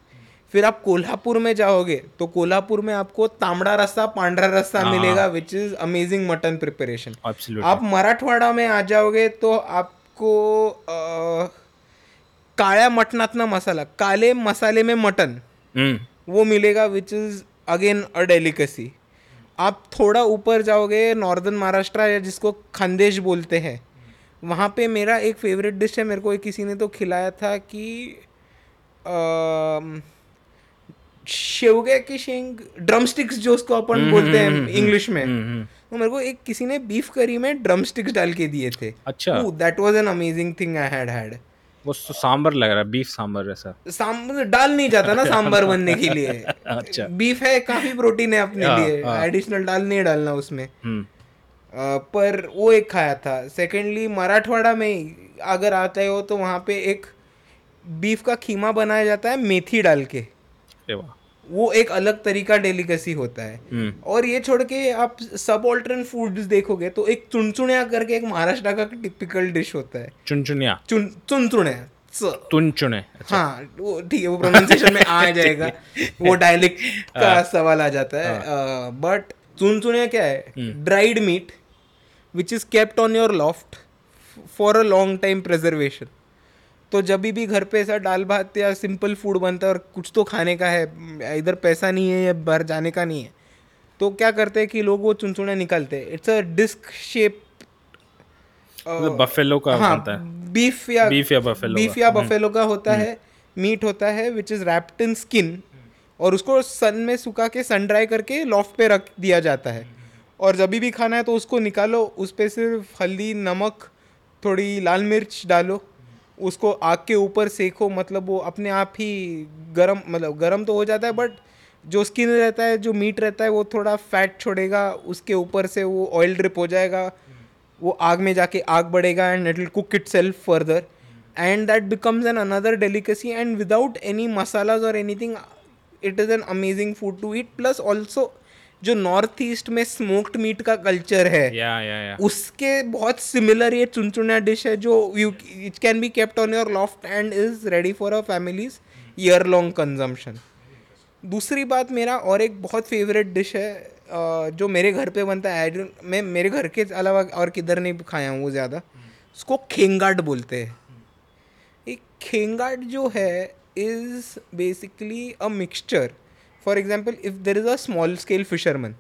S3: फिर आप कोल्हापुर में जाओगे तो कोल्हापुर में आपको तांबड़ा रस्सा पांडरा रस्सा
S1: हाँ।
S3: मिलेगा which is amazing mutton preparation आप मराठवाडा में आ जाओगे तो आपको अ, काळ्या मटणातनं मसाला काले मसाले में मटन
S1: हम्म.
S3: वो मिलेगा which is again a delicacy आप थोड़ा ऊपर जाओगे नॉर्दर्न महाराष्ट्र या जिसको खंदेश बोलते हैं वहाँ पे मेरा एक फेवरेट डिश है मेरे को एक किसी ने तो खिलाया था कि शेवगे की शेंग ड्रम स्टिक्स जो उसको अपन बोलते हैं इंग्लिश में
S1: हम्म,
S3: तो मेरे को एक किसी ने बीफ करी में ड्रम स्टिक्स डाल के दिए थे।
S1: अच्छा।
S3: That was an amazing thing I had had
S1: वो सांबर लग रहा है बीफ सांबर जैसा।
S3: सांबर डाल नहीं जाता ना सांबर बनने के लिए।
S1: अच्छा।
S3: बीफ है काफ़ी प्रोटीन है अपने
S1: आ,
S3: लिए।
S1: हाँ।
S3: एडिशनल डाल नहीं डालना उसमें। आ, पर वो एक खाया था। सेकेंडली मराठवाड़ा में अगर आते हो तो वहाँ पे एक बीफ का खीमा बनाया जाता है मेथी डाल के।
S1: वाह।
S3: वो एक अलग तरीका डेलीकेसी होता है।
S1: हम्म।
S3: और ये छोड़ के आप सब ऑल्टरन फूड्स देखोगे तो एक चुनचुनिया करके एक महाराष्ट्र का टिपिकल डिश होता है।
S1: चुनचुनिया?
S3: चुन चुनचुनिया।
S1: तुनचुने अच्छा।
S3: हाँ वो ठीक है वो प्रोनाउंसिएशन में आ जाएगा। वो डायलेक्ट का सवाल आ जाता है। बट चुनचुनिया क्या है? Dried meat which is kept on your loft for a long time preservation तो जब भी घर पे ऐसा दाल भात या सिंपल फ़ूड बनता है और कुछ तो खाने का है इधर पैसा नहीं है या बाहर जाने का नहीं है तो क्या करते हैं कि लोग वो चुनचुनिया निकालते हैं। It's a disc shape
S1: buffalo का
S3: हाँ
S1: बनता है।
S3: बीफ या
S1: Beef या buffalo
S3: बीफ या बफेलो का होता है मीट होता है which is wrapped in skin और उसको सन में सुखा के सन ड्राई करके लॉफ्ट पे रख दिया जाता है। और जब भी खाना है तो उसको निकालो उस पर सिर्फ़ हल्दी नमक थोड़ी लाल मिर्च डालो उसको आग के ऊपर सेको मतलब वो अपने आप ही गरम मतलब गरम तो हो जाता है बट जो स्किन रहता है, जो मीट रहता है, वो थोड़ा फैट छोड़ेगा, उसके ऊपर से वो ऑयल ड्रिप हो जाएगा, वो आग में जाके आग बढ़ेगा and it will cook itself further and that becomes an another delicacy and without any masalas और anything it is an amazing food to eat plus also जो नॉर्थ ईस्ट में स्मोक्ड मीट का कल्चर है
S1: या या या।
S3: उसके बहुत सिमिलर ये चुनचुना डिश है जो you it can be kept on your loft and is ready for a families year long consumption दूसरी बात मेरा और एक बहुत फेवरेट डिश है जो मेरे घर पे बनता है मैं मेरे घर के अलावा और किधर नहीं खाया हूँ वो ज़्यादा उसको खेंगाट बोलते हैं। एक खेंगाट जो है is basically a mixture for example if there is a small scale fisherman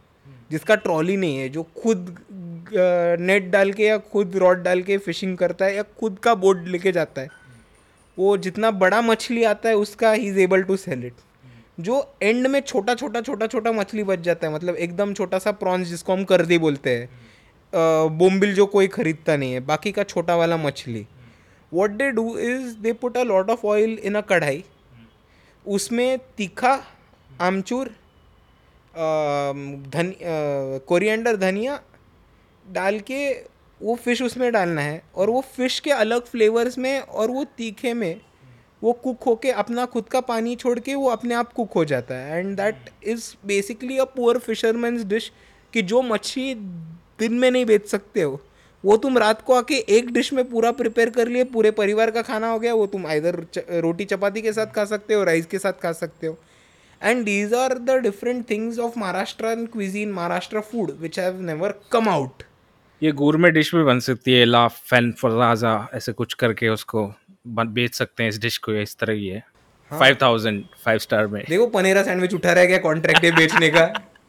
S3: जिसका ट्रॉली नहीं है, जो खुद नेट डाल के या खुद रॉड डाल के फिशिंग करता है या खुद का बोट लेके जाता है, वो जितना बड़ा मछली आता है, उसका ही is able to sell it जो एंड में छोटा छोटा छोटा छोटा मछली बच जाता है मतलब एकदम छोटा सा प्रॉन्स जिसको हम करदी बोलते हैं बोम्बिल जो कोई खरीदता नहीं है, बाकी का छोटा वाला मछली. What they do is they put a lot of oil in a kadhai, उसमें तीखा आमचूर धन कोरिएंडर धनिया डाल के वो फ़िश उसमें डालना है और वो फ़िश के अलग फ्लेवर्स में और वो तीखे में वो कुक होके अपना खुद का पानी छोड़ के वो अपने आप कुक हो जाता है। And that is basically a poor fisherman's dish कि जो मच्छी दिन में नहीं बेच सकते हो। वो तुम रात को आके एक डिश में पूरा प्रिपेयर कर लिए, पूरे परिवार का खाना हो गया, वो तुम इधर रोटी चपाती के साथ खा सकते हो राइस के साथ खा सकते हो। And these are the different things of Maharashtra cuisine Maharashtra food which have never come out
S1: ये गुरमे डिश भी बन सकती है ला फ़ैन फराजा ऐसे कुछ करके उसको बेच सकते हैं इस डिश को इस तरह ही। है। फाइव थाउज़ेंड फाइव स्टार में।
S3: देखो पनेरा सैंडविच उठा रहा है क्या कॉन्ट्रैक्ट है बेचने का।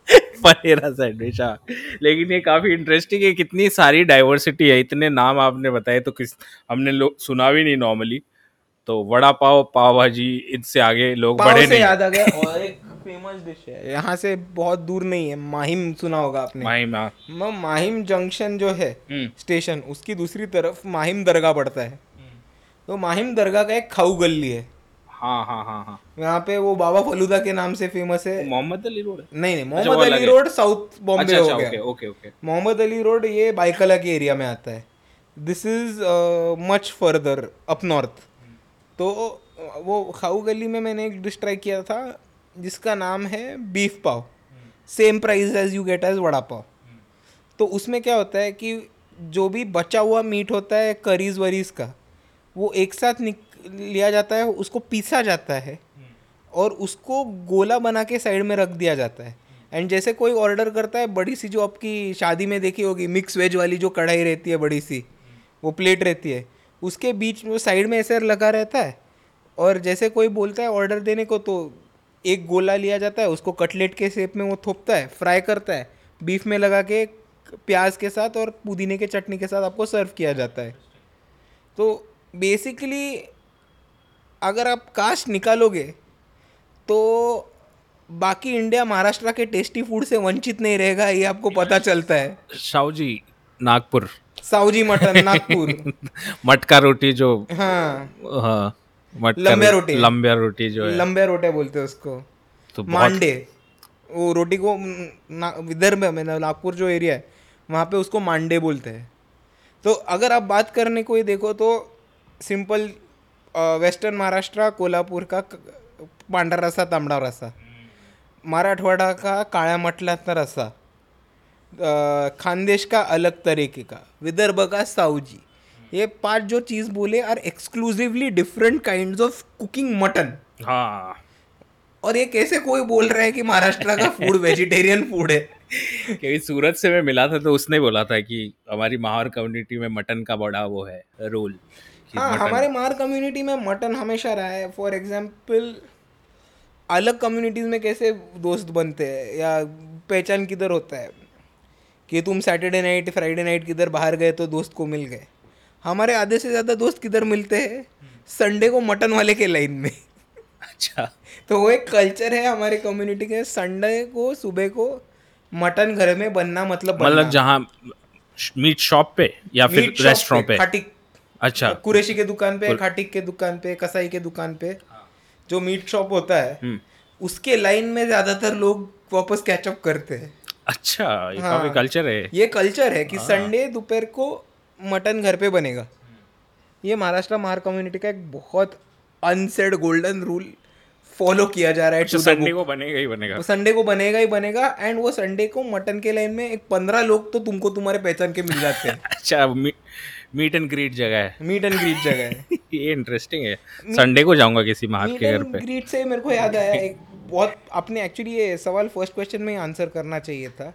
S1: पनेरा सैंडविच हाँ। लेकिन ये काफ़ी इंटरेस्टिंग है कितनी सारी डाइवर्सिटी है इतने नाम आपने बताए तो किस हमने लोग सुना भी नहीं नॉर्मली तो वड़ा पाव पाव भाजी इनसे आगे लोग
S3: पाव
S1: बढ़े
S3: से
S1: नहीं।
S3: याद आ गया। और एक फ़ेमस डिश है यहाँ से बहुत दूर नहीं है माहिम सुना होगा आपने।
S1: माही माँ
S3: माहिम जंक्शन जो है
S1: हम्म।
S3: स्टेशन उसकी दूसरी तरफ़ माहिम दरगाह पड़ता है। तो माहिम दरगाह का एक खाऊ गली है।
S1: हाँ हाँ हाँ हाँ।
S3: यहाँ पे वो बाबा फलूदा के नाम से फ़ेमस है।
S1: मोहम्मद अली रोड?
S3: नहीं नहीं मोहम्मद
S1: अलग
S3: अली रोड साउथ बॉम्बे
S1: अच्छा
S3: हो
S1: अच्छा
S3: गया।
S1: Okay okay okay
S3: Mohammed Ali road ये बाइकला के एरिया में आता है। This is much further up north तो वो खाऊ गली में मैंने एक डिश ट्राई किया था जिसका नाम है beef pav. Same price as you get as vada pav. तो उसमें क्या होता है कि जो भी बचा हुआ मीट होता है करीज वरीज का वो एक साथ निक लिया जाता है उसको पीसा जाता है और उसको गोला बना के साइड में रख दिया जाता है। एंड जैसे कोई ऑर्डर करता है बड़ी सी जो आपकी शादी में देखी होगी मिक्स वेज वाली जो कढ़ाई रहती है बड़ी सी वो प्लेट रहती है उसके बीच में, साइड में ऐसे लगा रहता है। और जैसे कोई बोलता है ऑर्डर देने को तो एक गोला लिया जाता है, उसको कटलेट के शेप में वो थोपता है फ्राई करता है। बीफ में लगा के, प्याज के साथ और पुदीने के चटनी के साथ आपको सर्व किया जाता है। तो बेसिकली अगर आप कास्ट निकालोगे तो बाकी इंडिया महाराष्ट्र के टेस्टी फ़ूड से वंचित नहीं रहेगा, ये आपको पता चलता है।
S1: शाहजी नागपुर।
S3: साउजी मटन नागपुर.
S1: मटका रोटी जो
S3: हाँ.
S1: हाँ मटका
S3: रोटी।
S1: लंबिया रोटी जो है।
S3: लंबे रोटे बोलते हैं उसको।
S1: तो
S3: मांडे. वो रोटी को विदर्भ में नागपुर जो एरिया है वहाँ पे उसको मांडे बोलते हैं। तो अगर आप बात करने को ही देखो तो सिंपल वेस्टर्न महाराष्ट्र कोल्हापुर का पांढरा रसा तांबडा रसा मराठवाड़ा का काळ्या मटल्याचा रसा खानदेश का अलग तरीके का विदर्भ का साउजी ये पाँच जो चीज़ बोले are exclusively different kind of cooking mutton
S1: हाँ।
S3: और ये कैसे कोई बोल रहा है कि महाराष्ट्र का फ़ूड वेजिटेरियन फ़ूड है?
S1: क्योंकि सूरत से मैं मिला था तो उसने बोला था कि हमारी माहौर कम्युनिटी में मटन का बड़ा वो है रोल
S3: हाँ हमारे मार कम्युनिटी में मटन हमेशा रहा है। फॉर एग्ज़ाम्पल अलग कम्युनिटीज़ में कैसे दोस्त बनते हैं या पहचान किधर होता है? कि तुम सैटरडे नाइट फ्राइडे नाइट किधर बाहर गए तो दोस्त को मिल गए। हमारे आधे से ज़्यादा दोस्त किधर मिलते हैं? संडे को मटन वाले के लाइन में।
S1: अच्छा।
S3: तो वो एक कल्चर है हमारे कम्युनिटी के संडे को सुबह को मटन घर में बनना मतलब
S1: मतलब जहाँ मीट शॉप पे या फिर रेस्टोरेंट पे पे?
S3: खाटिक।
S1: अच्छा।
S3: कुरेशी के दुकान पे खाटिक के दुकान पे कसाई के दुकान पे जो मीट शॉप होता है
S1: हम्म,
S3: उसके लाइन में ज़्यादातर लोग वापस कैचअप करते हैं।
S1: अच्छा ये
S3: हाँ।
S1: काफ़ी कल्चर है।
S3: ये कल्चर है कि हाँ। संडे दोपहर को मटन घर पे बनेगा। ये महाराष्ट्र महार कम्युनिटी का एक बहुत अनसेड गोल्डन रूल फॉलो किया जा रहा है
S1: अच्छा संडे को बनेगा ही बनेगा।
S3: संडे को बनेगा ही बनेगा एंड वो संडे को मटन के लाइन में एक पंद्रह लोग तो तुमको तुम्हारे पहचान के मिल जाते हैं।
S1: अच्छा मीट एंड ग्रीट जगह है।
S3: मीट एंड ग्रीट जगह है।
S1: ये इंटरेस्टिंग है। संडे को जाऊँगा किसी मार्क के घर पे।
S3: ग्रीट से मेरे को याद आया एक बहुत अपने एक्चुअली ये सवाल फ़र्स्ट क्वेश्चन में ही आंसर करना चाहिए था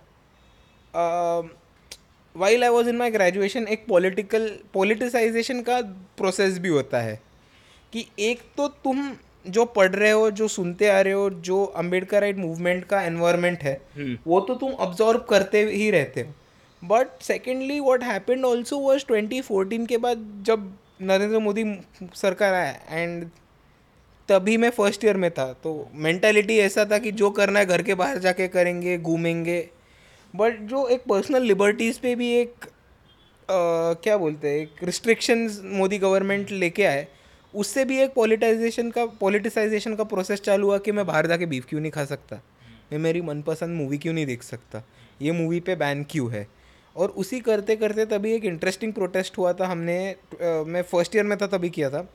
S3: while I was in my graduation एक पॉलिटिकल पॉलिटिसाइजेशन का प्रोसेस भी होता है कि एक तो तुम जो पढ़ रहे हो जो सुनते आ रहे हो जो अंबेडकर राइट मूवमेंट का एनवायरमेंट है
S1: हम्म।
S3: वो तो तुम ऑब्जॉर्व करते ही रहते हो but secondly what happened also was 2014 के बाद जब नरेंद्र मोदी सरकार आया एंड तभी मैं फ़र्स्ट ईयर में था तो मेंटालिटी ऐसा था कि जो करना है घर के बाहर जाके करेंगे घूमेंगे। बट जो एक पर्सनल लिबर्टीज़ पे भी एक अ, क्या बोलते हैं एक रिस्ट्रिक्शंस मोदी गवर्नमेंट लेके आए उससे भी एक पॉलिटाइजेशन का पॉलिटिसाइजेशन का प्रोसेस चालू हुआ कि मैं बाहर जाके बीफ क्यों नहीं खा सकता? मैं मेरी मनपसंद मूवी क्यों नहीं देख सकता? ये मूवी पे बैन क्यों है? और उसी करते करते तभी एक इंटरेस्टिंग प्रोटेस्ट हुआ था हमने अ, मैं फ़र्स्ट ईयर में था तभी किया था।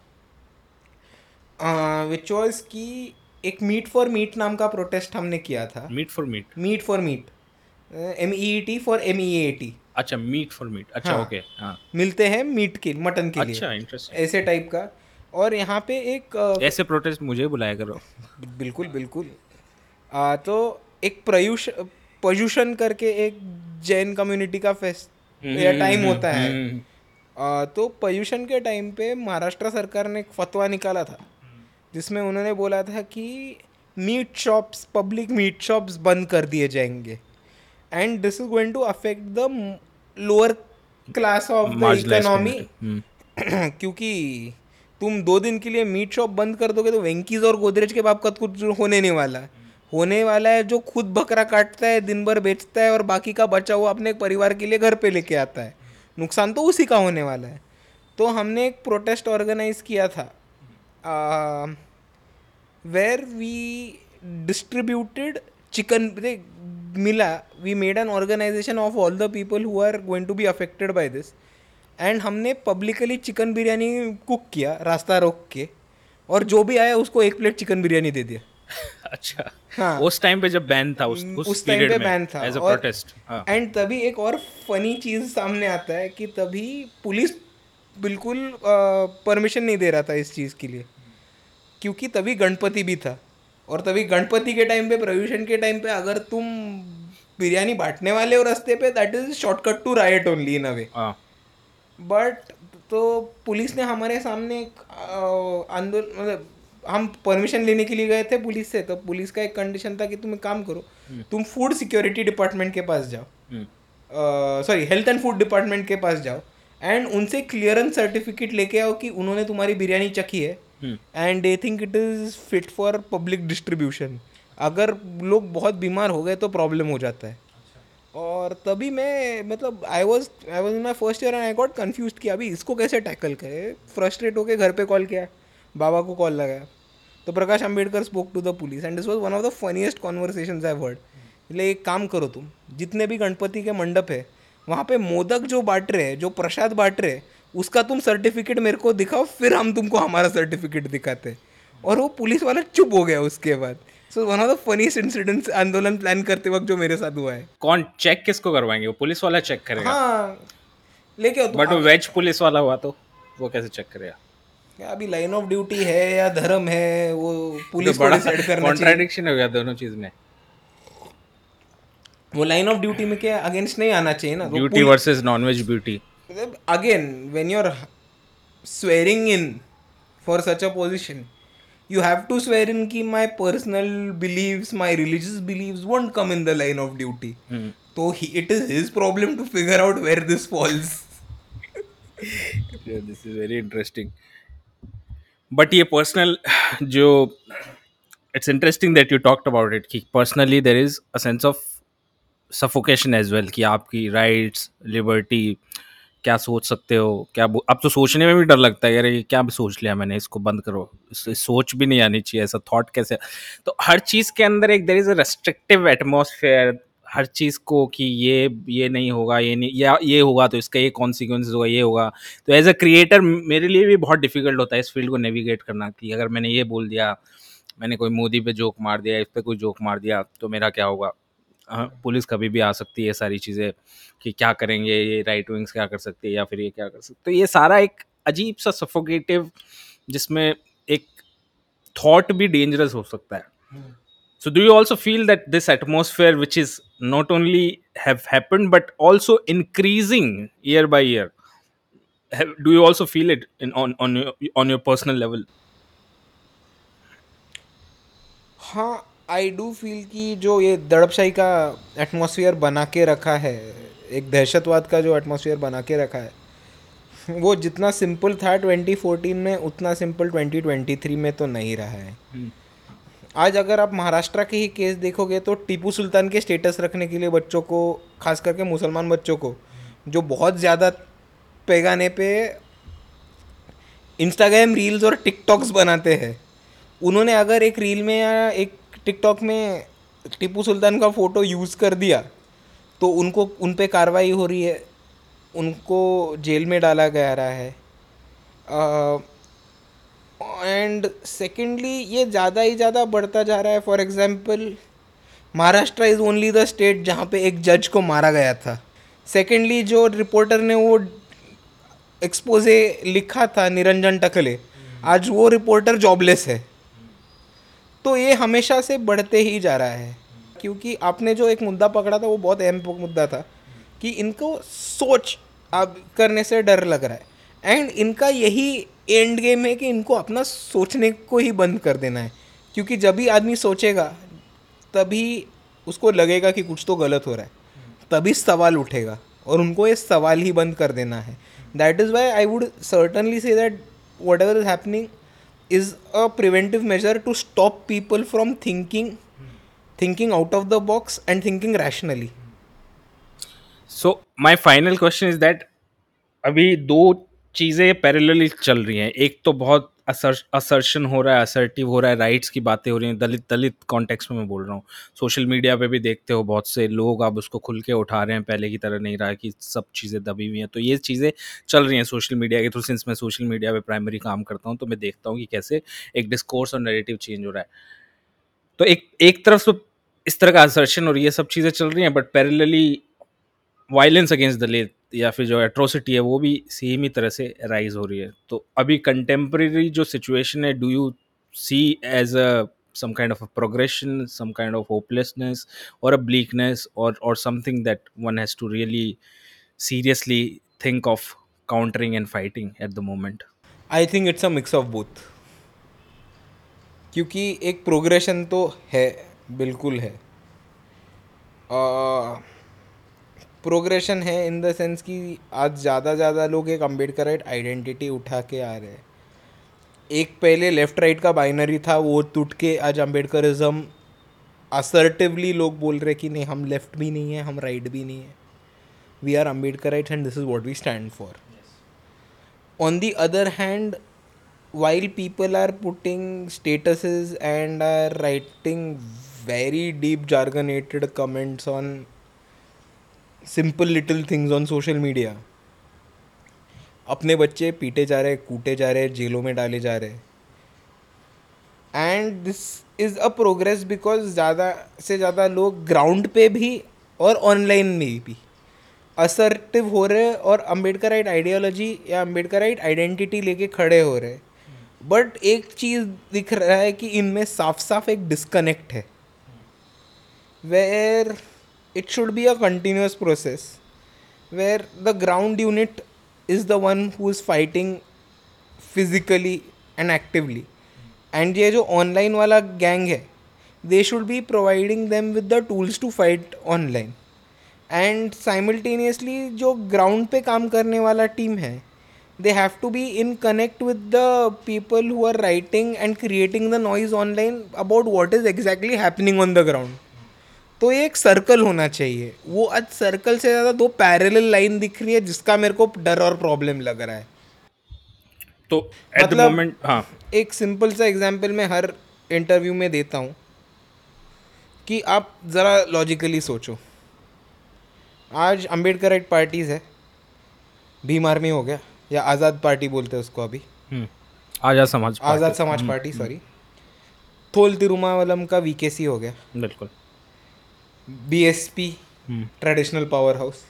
S3: विच वॉज़ की एक मीट फॉर मीट नाम का प्रोटेस्ट हमने किया था।
S1: Meat for meat
S3: meat for meat M E T for M E A T
S1: अच्छा मीट फॉर मीट अच्छा
S3: हाँ।
S1: ओके हाँ।
S3: मिलते हैं मीट के मटन के लिए।
S1: अच्छा इंटरेस्टिंग
S3: ऐसे टाइप का। और यहाँ पे एक
S1: ऐसे प्रोटेस्ट मुझे बुलाया करो।
S3: बिल्कुल बिल्कुल। आ, तो एक प्रयुष पयुषण करके एक जैन कम्युनिटी का फेस्ट या टाइम होता है।
S1: हम्म,
S3: आ, तो पयुषण के टाइम पे महाराष्ट्र सरकार ने एक फतवा निकाला था। जिसमें उन्होंने बोला था कि meat shops public meat shops बंद कर दिए जाएँगे। And this is going to affect the lower class of the economy क्योंकि तुम दो दिन के लिए मीट शॉप बंद कर दोगे तो वेंकीज और गोदरेज के बाप का तो कुछ होने नहीं वाला। है होने वाला है जो खुद बकरा काटता है दिन भर बेचता है और बाकी का बचा हुआ अपने परिवार के लिए घर पे लेके आता है। नुकसान तो उसी का होने वाला है। तो हमने एक प्रोटेस्ट ऑर्गेनाइज किया था। वेर वी डिस्ट्रीब्यूटेड चिकन मिला we made an organisation of all the people who are going to be affected by this and हमने पब्लिकली चिकन बिरयानी कुक किया रास्ता रोक के और जो भी आया उसको एक प्लेट चिकन बिरयानी दे दिया।
S1: अच्छा।
S3: हाँ।
S1: उस टाइम पे जब बैन था उस उस,
S3: टाइम पे बैन था।
S1: एज अ प्रोटेस्ट
S3: एंड तभी एक और फनी चीज़ सामने आता है कि तभी पुलिस बिल्कुल परमिशन नहीं दे रहा था इस चीज़ के लिए। क्योंकि तभी गणपति भी था। और तभी गणपति के टाइम पे प्रयूषण के टाइम पे अगर तुम बिरयानी बांटने वाले हो रास्ते पे that is shortcut to right only in a way but तो पुलिस ने हमारे सामने एक आंदोलन मतलब हम परमिशन लेने के लिए गए थे पुलिस से तो पुलिस का एक कंडीशन था कि तुम एक काम करो तुम फ़ूड सिक्योरिटी डिपार्टमेंट के पास जाओ। Sorry health and food department के पास जाओ। एंड उनसे क्लियरेंस सर्टिफिकेट लेके आओ कि उन्होंने तुम्हारी बिरयानी चखी है। And they think it is fit for public distribution अगर लोग बहुत बीमार हो गए तो प्रॉब्लम हो जाता है। और तभी मैं मतलब I was I was in my first year and I got confused कि अभी इसको कैसे टैकल करे? फ्रस्ट्रेट होकर घर पे कॉल किया। बाबा को कॉल लगाया। तो Prakash Ambedkar spoke to the police and this was one of the funniest conversation I heard इसलिए एक काम करो तुम। जितने भी गणपति के मंडप है वहाँ पे मोदक जो बांट रहे हैं जो प्रसाद बांट रहे हैं उसका तुम सर्टिफिकेट मेरे को दिखाओ फिर हम तुमको हमारा सर्टिफिकेट दिखाते और वो पुलिस वाला चुप हो गया उसके बाद। So one of the funniest incidents आंदोलन प्लान करते वक्त जो मेरे साथ हुआ है।
S1: कौन? चेक किसको करवाएँगे? वो पुलिस वाला चेक करेगा।
S3: हाँ लेके
S1: बट वो वेज पुलिस वाला हुआ तो वो कैसे चेक करेगा?
S3: क्या अभी लाइन ऑफ़ ड्यूटी है या धर्म है वो पुलिस
S1: तो बड़ा कॉन्ट्राडिक्शन हो गया दोनों चीज़ में।
S3: वो लाइन ऑफ़ ड्यूटी में क्या अगेंस्ट नहीं आना चाहिए ना?
S1: Beauty versus non veg beauty
S3: again when you swearing in for such a position you have to swear in की my personal beliefs my religious beliefs won't come in the line of duty तो it is his problem to figure out where this falls
S1: this is very interesting but ये personal जो it's interesting that you talked about it कि personally there is a sense of suffocation as well कि आपकी rights liberty क्या सोच सकते हो? क्या अब तो सोचने में भी डर लगता है यार ये क्या सोच लिया मैंने, इसको बंद करो, इस- इस सोच भी नहीं आनी चाहिए, ऐसा थॉट कैसे तो हर चीज़ के अंदर एक there is a restrictive atmosphere हर चीज़ को कि ये ये नहीं होगा, ये नहीं, या ये होगा तो इसका ये कॉन्सिक्वेंस होगा, ये होगा। तो एज अ क्रिएटर मेरे लिए भी बहुत डिफ़िकल्ट होता है इस फ़ील्ड को नेविगेट करना कि अगर मैंने ये बोल दिया, मैंने कोई मोदी पे जोक मार दिया, इस पर कोई जोक मार दिया तो मेरा क्या होगा? हाँ, पुलिस कभी भी आ सकती है सारी चीज़ें कि क्या करेंगे ये राइट विंग्स क्या कर सकती है या फिर ये क्या कर सकते तो ये सारा एक अजीब सा सफोकेटिव जिसमें एक थॉट भी डेंजरस हो सकता है। So do you also feel that this atmosphere which is not only have happen but also increasing year by year do you also feel it in on your personal level
S3: हाँ I do feel कि जो ये दड़पशाही का atmosphere बना के रखा है एक दहशतवाद का जो एटमोसफियर बना के रखा है वो जितना सिंपल था 2014 में उतना सिंपल 2023 में तो नहीं रहा है। आज अगर आप महाराष्ट्र के ही केस देखोगे तो टीपू सुल्तान के स्टेटस रखने के लिए बच्चों को खास करके मुसलमान बच्चों को जो बहुत ज़्यादा पैगाने पे इंस्टाग्राम रील्स और टिकटॉक्स बनाते हैं उन्होंने अगर एक रील में या एक टिकटॉक में टीपू सुल्तान का फ़ोटो यूज़ कर दिया तो उनको, उन पर कार्रवाई हो रही है, उनको जेल में डाला गया रहा है। एंड सेकेंडली ये ज़्यादा ही ज़्यादा बढ़ता जा रहा है for example Maharashtra is only the state जहाँ पे एक जज को मारा गया था। सेकेंडली जो रिपोर्टर ने वो एक्सपोजे लिखा था, निरंजन टकले, आज वो रिपोर्टर जॉबलेस है। तो ये हमेशा से बढ़ते ही जा रहा है। क्योंकि आपने जो एक मुद्दा पकड़ा था, वो बहुत अहम मुद्दा था कि इनको सोच अब करने से डर लग रहा है। एंड इनका यही एंड गेम है कि इनको अपना सोचने को ही बंद कर देना है। क्योंकि जब भी आदमी सोचेगा, तभी उसको लगेगा कि कुछ तो गलत हो रहा है। तभी सवाल उठेगा और उनको ये सवाल ही बंद कर देना है। That is why I would certainly say that whatever is happening is a preventive measure to stop people from thinking thinking out of the box and thinking rationally
S1: so my final question is that अभी दो चीज़ें parallelly चल रही हैं एक तो बहुत assertion हो रहा है असर्टिव हो रहा है राइट्स की बातें हो रही हैं, दलित दलित कॉन्टेक्स्ट में मैं बोल रहा हूँ। सोशल मीडिया पे भी देखते हो बहुत से लोग अब उसको खुल के उठा रहे हैं, पहले की तरह नहीं रहा कि सब चीज़ें दबी हुई हैं। तो ये चीज़ें चल रही हैं सोशल मीडिया के थ्रू सिंस मैं सोशल मीडिया पर प्राइमरी काम करता हूँ तो मैं देखता हूँ कि कैसे एक डिस्कोर्स और नेगेटिव चेंज हो रहा है। तो एक एक तरफ़ तो इस तरह का असर्शन और ये सब चीज़ें चल रही हैं but parallelly violence against Dalit या फिर जो एट्रोसिटी है, वो भी सेम ही तरह से राइज हो रही है। तो अभी कंटेम्प्रेरी जो सिचुएशन है do you see as a some kind of progression some kind of hopelessness और अ ब्लीकनेस और और something that one has to really seriously think of countering and fighting at the moment
S3: I think it's a mix of both क्योंकि एक progression तो है, बिल्कुल है. Progression है इन द सेंस कि आज ज़्यादा ज़्यादा लोग एक अम्बेडकराइट आइडेंटिटी उठा के आ रहे हैं। एक पहले लेफ़्ट राइट का बाइनरी था, वो टूट के आज अम्बेडकरिज्म असर्टिवली लोग बोल रहे कि नहीं, हम लेफ़्ट भी नहीं है, हम राइट right भी नहीं है। We are Ambedkarite and this is what we stand for on the other hand, while people are putting statuses and are writing very deep, jargonated comments on simple little things on social media अपने बच्चे पीटे जा रहे, कूटे जा रहे, जेलों में डाले जा रहे। And this is a progress because ज़्यादा से ज़्यादा लोग ग्राउंड पे भी और ऑनलाइन में भी असर्टिव हो रहे और अम्बेडकराइट आइडियोलॉजी या अम्बेडकराइट आइडेंटिटी लेके खड़े हो रहे। बट एक चीज़ दिख रहा है कि इनमें साफ़ साफ़ एक डिस्कनेक्ट है। Where it should be a continuous process where the ground unit is the one who is fighting physically and actively and ये जो ऑनलाइन वाला गैंग है they should be providing them with the tools to fight online and simultaneously जो ground पे काम करने वाला team है they have to be in connect with the people who are writing and creating the noise online about what is exactly happening on the ground तो ये एक circle होना चाहिए। वो आज सर्कल से ज़्यादा दो पैरेलल लाइन दिख रही है जिसका मेरे को डर और प्रॉब्लम लग रहा है।
S1: तो एट
S3: मतलब-
S1: मोमेंट हाँ।
S3: एक सिंपल सा एग्जांपल मैं हर इंटरव्यू में देता हूँ कि आप ज़रा लॉजिकली सोचो। आज अंबेडकर अम्बेडकराइट पार्टीज़ है भीम आर्मी हो गया या आज़ाद पार्टी बोलते हैं उसको अभी।
S1: हम्म, आज़ाद समाज
S3: आज़ाद समाज पार्टी सॉरी थोल तिरुमावलम का वीकेसी हो गया।
S1: बिल्कुल।
S3: बीएसपी
S1: पी
S3: ट्रेडिशनल पावर हाउस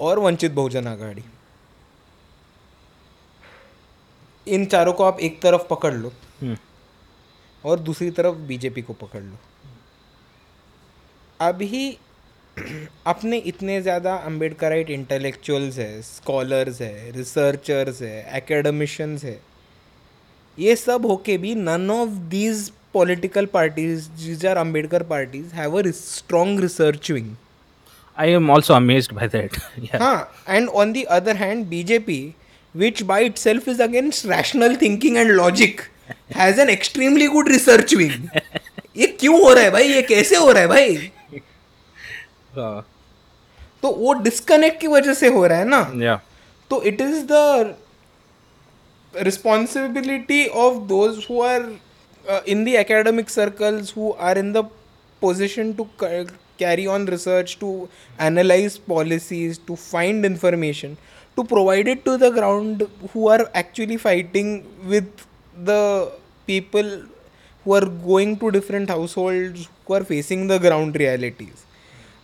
S3: और वंचित बहुजन आघाड़ी। इन चारों को आप एक तरफ़ पकड़ लो
S1: हम्म,
S3: और दूसरी तरफ़ बीजेपी को पकड़ लो। अभी अपने इतने ज़्यादा अम्बेडकराइट इंटेलेक्चुअल्स है स्कॉलर्स है रिसर्चर्स है एकेडमिशियंस है ये सब होके भी none of these political parties which are Ambedkar parties have a strong research wing
S1: I am also amazed by that. yeah.
S3: हाँ and on the other hand BJP which by itself is against rational thinking and logic has an extremely good research wing ये क्यों हो रहा है भाई ये कैसे हो रहा है भाई
S1: Uh,
S3: तो वो डिस्कनेक्ट की वजह से हो रहा है ना
S1: yeah.
S3: तो it is the responsibility of those who are uh, in the academic circles who are in the position to ca- carry on research to analyze policies to find information to provide it to the ground who are actually fighting with the people who are going to different households who are facing the ground realities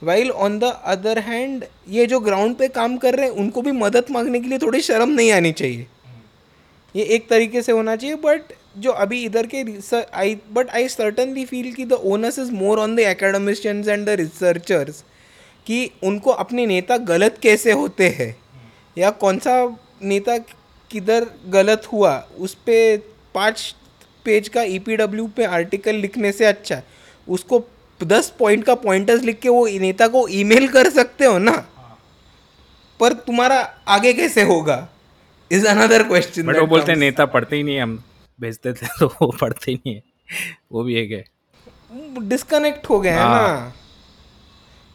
S3: while on the other hand ये जो ground पे काम कर रहे हैं उनको भी मदद मांगने के लिए थोड़ी शर्म नहीं आनी चाहिए ये एक तरीके से होना चाहिए बट जो अभी इधर के I but I certainly feel कि the onus is more on the academicians and the researchers कि उनको अपने नेता गलत कैसे होते हैं? या कौन सा नेता किधर गलत हुआ? उस पर पाँच पेज का ई पी डब्ल्यू पे आर्टिकल लिखने से अच्छा उसको दस पॉइंट का पॉइंटर्स लिख के वो नेता को ईमेल कर सकते हो ना? पर तुम्हारा आगे कैसे होगा? इज़ अनदर क्वेश्चन
S1: बट वो बोलते हैं नेता पढ़ते ही नहीं हम। भेजते थे तो वो पढ़ते नहीं है। वो भी एक है।
S3: डिस्कनेक्ट हो गए हैं
S1: हाँ।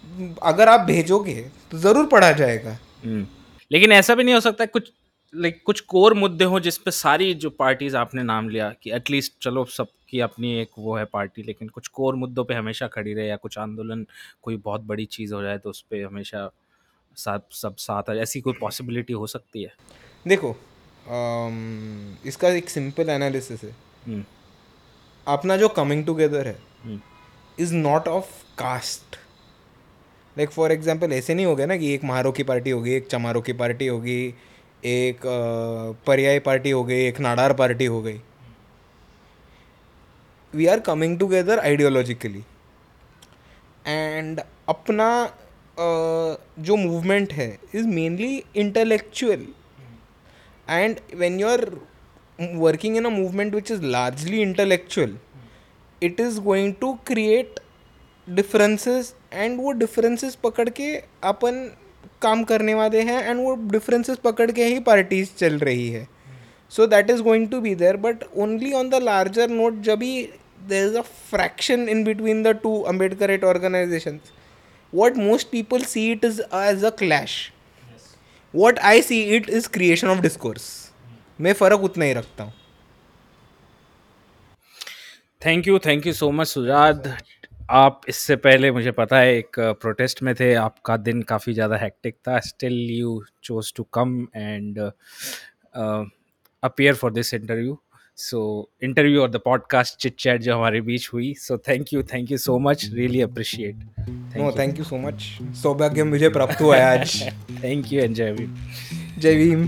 S3: ना अगर आप भेजोगे तो ज़रूर पढ़ा जाएगा।
S1: हम्म। लेकिन ऐसा भी नहीं हो सकता कुछ लाइक कुछ कोर मुद्दे हो जिस पे सारी जो पार्टीज़ आपने नाम लिया कि एटलीस्ट चलो सबकी अपनी एक वो है पार्टी लेकिन कुछ कोर मुद्दों पे हमेशा खड़ी रहे या कुछ आंदोलन कोई बहुत बड़ी चीज़ हो जाए तो उस पर हमेशा साथ सब साथ ऐसी कोई पॉसिबिलिटी हो सकती है?
S3: देखो इसका एक सिंपल एनालिसिस है।
S1: हम्म,
S3: अपना जो कमिंग टुगेदर है is not of caste like for example ऐसे नहीं हो गया ना कि एक महारो की पार्टी होगी एक चमारो की पार्टी होगी एक अ, पर्याय पार्टी हो गई एक नाडार पार्टी हो गई। We are coming together ideologically and अपना जो मूवमेंट है is mainly intellectual and when you are working in a movement which is largely intellectual it is going to create differences and वो differences पकड़ के अपन काम करने वाले हैं and वो differences पकड़ के ही parties चल रही है so that is going to be there but only on the larger note जब भी there is a fraction in between the two Ambedkarite organizations what most people see it is as a clash what I see it is creation of discourse मैं फ़र्क उतना ही रखता हूँ।
S1: Thank you thank you so much Sujad आप इससे पहले मुझे पता है, एक प्रोटेस्ट में थे। आपका दिन काफ़ी ज़्यादा हैक्टिक था। Still you chose to come and appear for this interview so interview और द पॉडकास्ट चिट चैट जो हमारे बीच हुई so thank you thank you so much really appreciate
S3: no thank you so much सौभाग्य मुझे प्राप्त हुआ है आज
S1: थैंक यू एंड जय भीम
S3: जय Bhim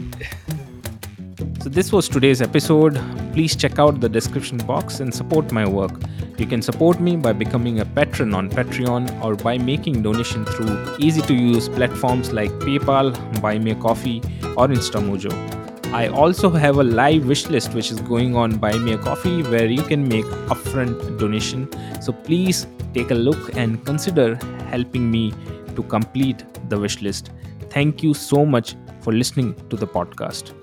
S4: So, this was today's episode. Please check out the description box and support my work. You can support me by becoming a patron on Patreon or by making donation through easy to use platforms like PayPal, Buy Me a Coffee, or Instamojo. I also have a live wish list which is going on Buy Me a Coffee where you can make upfront donation. So please take a look and consider helping me to complete the wish list. Thank you so much for listening to the podcast.